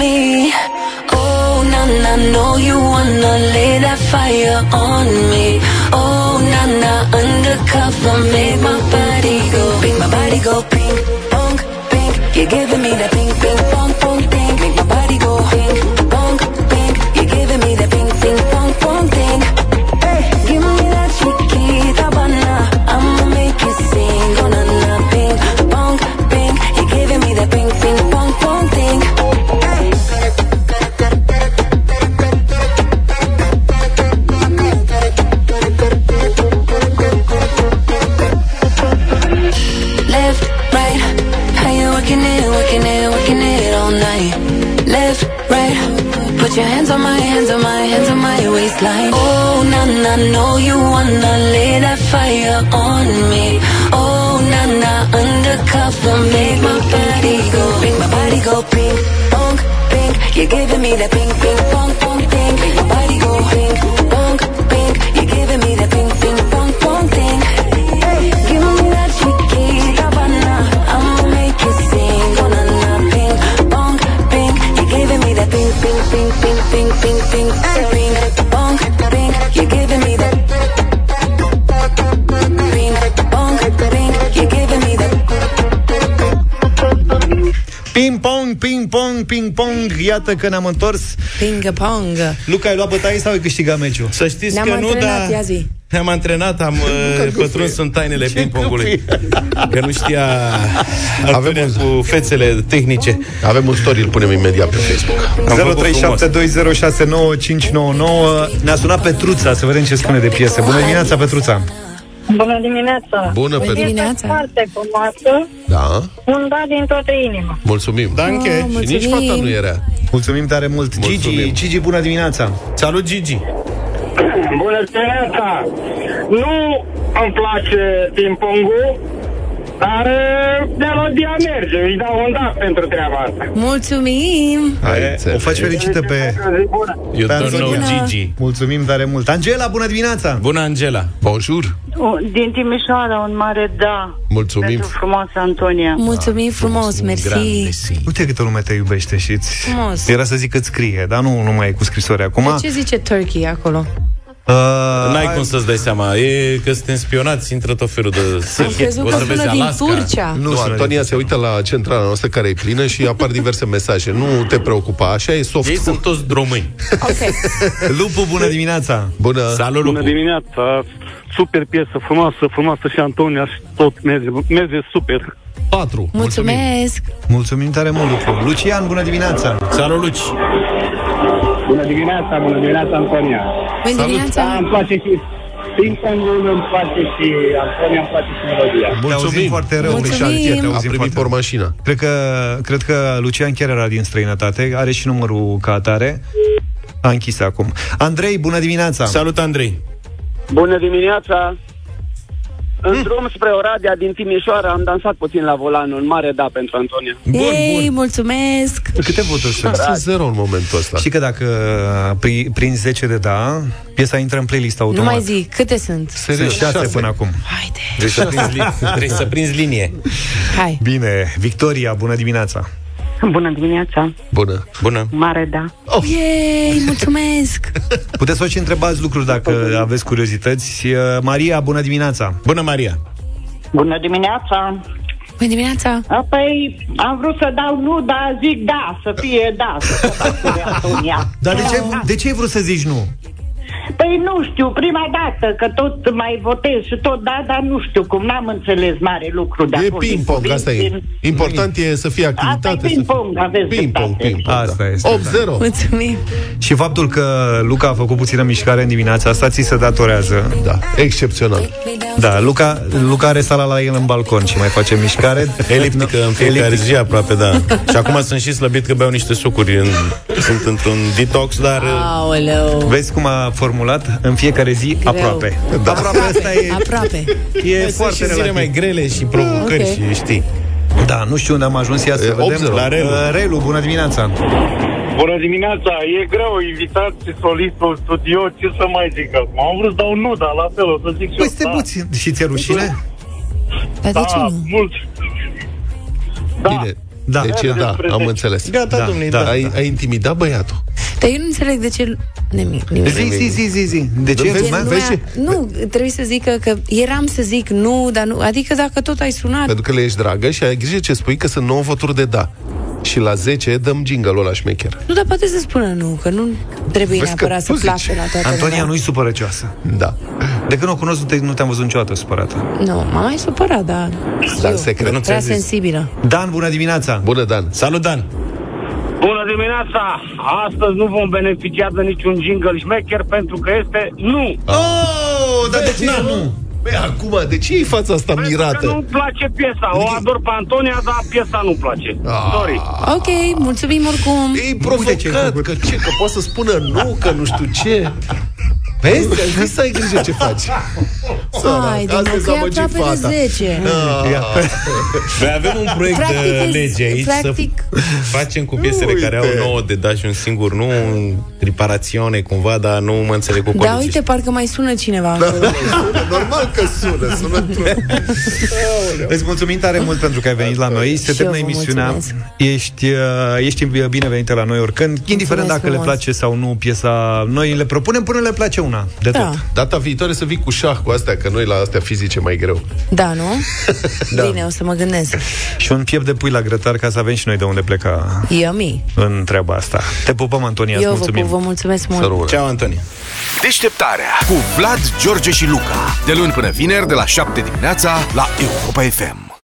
me. Oh, na na, know you wanna lay that fire on me. Oh, na na, undercover, make my body go, make my body go pink, punk, pink. You're giving me that pink, pink, Iată că ne-am întors Ping-pong. Luca, ai luat bătaie sau ai câștigat meciul? Să știți Ne-am că nu, antrenat, ia dar zi. ne-am antrenat, am uh, pătruns în tainele ping-pongului. Că nu știa Antonia cu fețele tehnice. Avem un story, îl punem imediat pe Facebook. Am făcut frumos. 0372069599 Ne-a sunat Petruța Să vedem ce spune de piesă Bună dimineața, Petruța Bună dimineața! Bună, Bună Petru. dimineața. Foarte frumoasă, Da, un da din toată inima. mulțumim. Danke. Oh, Și nici mulțumim. fata nu era. Mulțumim tare mult Gigi, Mulțumim. Gigi, bună dimineața Salut, Gigi! Bună dimineața! Nu îmi place ping-pongul, dar uh, melodia merge. Îi dau un da pentru treaba asta. Mulțumim! Ai E, înțeles. O faci fericită pe... Zi bună. You Pe don't know Antonia. Gigi. Mulțumim tare mult Angela, bună dimineața Bună, Angela! Bonjour. Din Timișoara, un mare da Mulțumim. pentru frumoasă Antonia. Mulțumim frumos, mersi. Uite câtă lume te iubește și Frumos. Era să zic că scrie, dar nu, nu mai e cu scrisoare acum De ce zice Turkey acolo? Uh, N-ai cum să-ți dai seama. E că suntem spionați, intră tot felul de sârbi. crezut O că să vezi sună din Alaska. Turcia. Nu, sună Antonia se uită la centrala noastră care e plină și apar diverse mesaje. Nu te preocupa, așa e soft. Ei sunt toți români. Ok. Lupu, bună dimineața! Bună! Salut, Bună Lupu. dimineața! Super piesă, frumoasă, frumoasă și Antonia și tot merge, merge super. 4. Mulțumesc! Mulțumim tare mult, Lupu. Lucian, bună dimineața! Salut, Luci. Bună dimineața, bună dimineața, Antonia. Bună Da, dimineața! îmi place și ping-pongul, îmi place și Antonia, îmi place și melodia. Te auzim foarte rău, Mulțumim. Lucian. Te A auzim primit foarte por mașina. Cred că, cred că Lucian chiar era din străinătate, are și numărul ca atare. A închis acum. Andrei, bună dimineața! Salut, Andrei. Bună dimineața! Hmm. În drum spre Oradea din Timișoara am dansat puțin la volan, un mare da pentru Antonia. Ei, mulțumesc! Câte voturi sunt? Sunt zero în momentul ăsta. Știi că dacă pri, prin 10 de da, piesa intră în playlist Nu automat. mai zic, câte sunt? Sunt Serios, 6 șase. până acum. Haide, Trebuie să prinzi, li- trebuie să prinzi linie. hai! Bine, Victoria, bună dimineața! Bună dimineața, Bună. Bună. mare da. Ei, mulțumesc! Puteți să și întrebați lucruri dacă aveți curiozități. Uh, Maria, bună dimineața! Bună, Maria. Bună dimineața. Bună dimineața! Păi, am vrut să dau nu, dar zic da, să fie da, să se facă de Antonia. Dar de ce, de ce ai vrut să zici nu? Păi nu știu, prima dată, că tot mai votez și tot da, dar nu știu cum, n-am înțeles mare lucru de E acolo. ping-pong, Din- asta e. din- Important e să fie Asta activitate. e ping-pong, să aveți fie... Ping-pong, dreptate. ping-pong. Asta da. este, 8-0. Mulțumim! Și faptul că Luca a făcut puțină mișcare în dimineața asta ți se datorează. Da, excepțional. Da, Luca, Luca are sala la el în balcon și mai face mișcare. Eliptică în fiecare zi aproape, da. Și acum sunt și slăbit că beau niște sucuri. În, sunt într-un detox, dar... Aoleu! Vezi cum a formulat? În fiecare zi, Greu. aproape. Da. Aproape asta e, Aproape! e Sunt foarte și zile relativ. mai grele și provocări Ok. și știi. Da, nu știu unde am ajuns, ia să E, vedem. 8-0. La Relu. Uh, Relu, bună dimineața! Bună dimineața! E greu, invitat și solistul în studio, ce să mai zic acum? Am vrut să dau nu, dar la fel o să zic și Păi eu, stai da. puțin. Și ți-e rușine? Dar de ce Da, nu? mult. Da. Bine. Da. Deci e da, am înțeles. Gata, Da, domnule, da. da. Ai, ai intimidat băiatul. Dar eu nu înțeleg de ce... Nimic, nimic. Zi, zi, zi, zi, zi. De ce? Vezi, Lumea? vezi? Lumea, ce? nu, trebuie să zică că eram să zic nu, dar nu. Adică dacă tot ai sunat, Pentru că le ești dragă și ai grijă ce spui că sunt 9 voturi de da. Și la 10 dăm jingle-ul ăla șmecher. nu, dar poate să spună nu, că nu trebuie Vezi că neapărat tu să placă zici. la toată Antonia lumea. nu-i supărăcioasă. Da. De când o cunosc, nu, te, nu te-am văzut niciodată supărată. Nu, m-am mai supărat, dar... Da, eu, în secret. Nu Prea ți-am zis. sensibilă. Dan, bună dimineața! Bună, Dan. Salut, Dan. Bună dimineața! Astăzi nu vom beneficia de niciun jingle șmecher pentru că este nu. Oh, dar de ce nu? Băi, acum, de ce e fața asta Pentru că mirată? nu place piesa. O ador pe Antonia, dar piesa nu place. Sorry. Ok, mulțumim oricum. E provocat, că ce, că poți să spună nu, că nu știu ce. Vezi? Ai zis să ai grijă ce faci. Hai, din Asta e că e zamăgit aproape de fata. 10. Ah. Noi avem un proiect Practic de e- lege aici practic- să facem cu piesele Uite. care au nouă de dat și un singur nu, un riparațiune cumva, dar nu mă înțeleg cu Da, polițiști. uite, parcă mai sună cineva Da, acolo. sună, normal că sună, sună Îți mulțumim tare mult pentru că ai venit la noi. Se Și termină eu vă emisiunea. mulțumesc. Ești, uh, ești binevenită la noi oricând. Indiferent dacă le frumos. place sau nu piesa, noi le propunem până le place una. De Da. tot. Data viitoare să vii cu șah cu astea, că noi la astea fizice mai greu. Da, nu? Bine, o să mă gândesc. Și un piept de pui la grătar ca să avem și noi de unde pleca Yummy. în treaba asta. Te pupăm, Antonia, îți Eu vă, mulțumim. Vă mulțumesc mult. Ceau, Antonia. Deșteptarea cu Vlad, George și Luca. De luni până vineri, de la 7 dimineața, la Europa FM.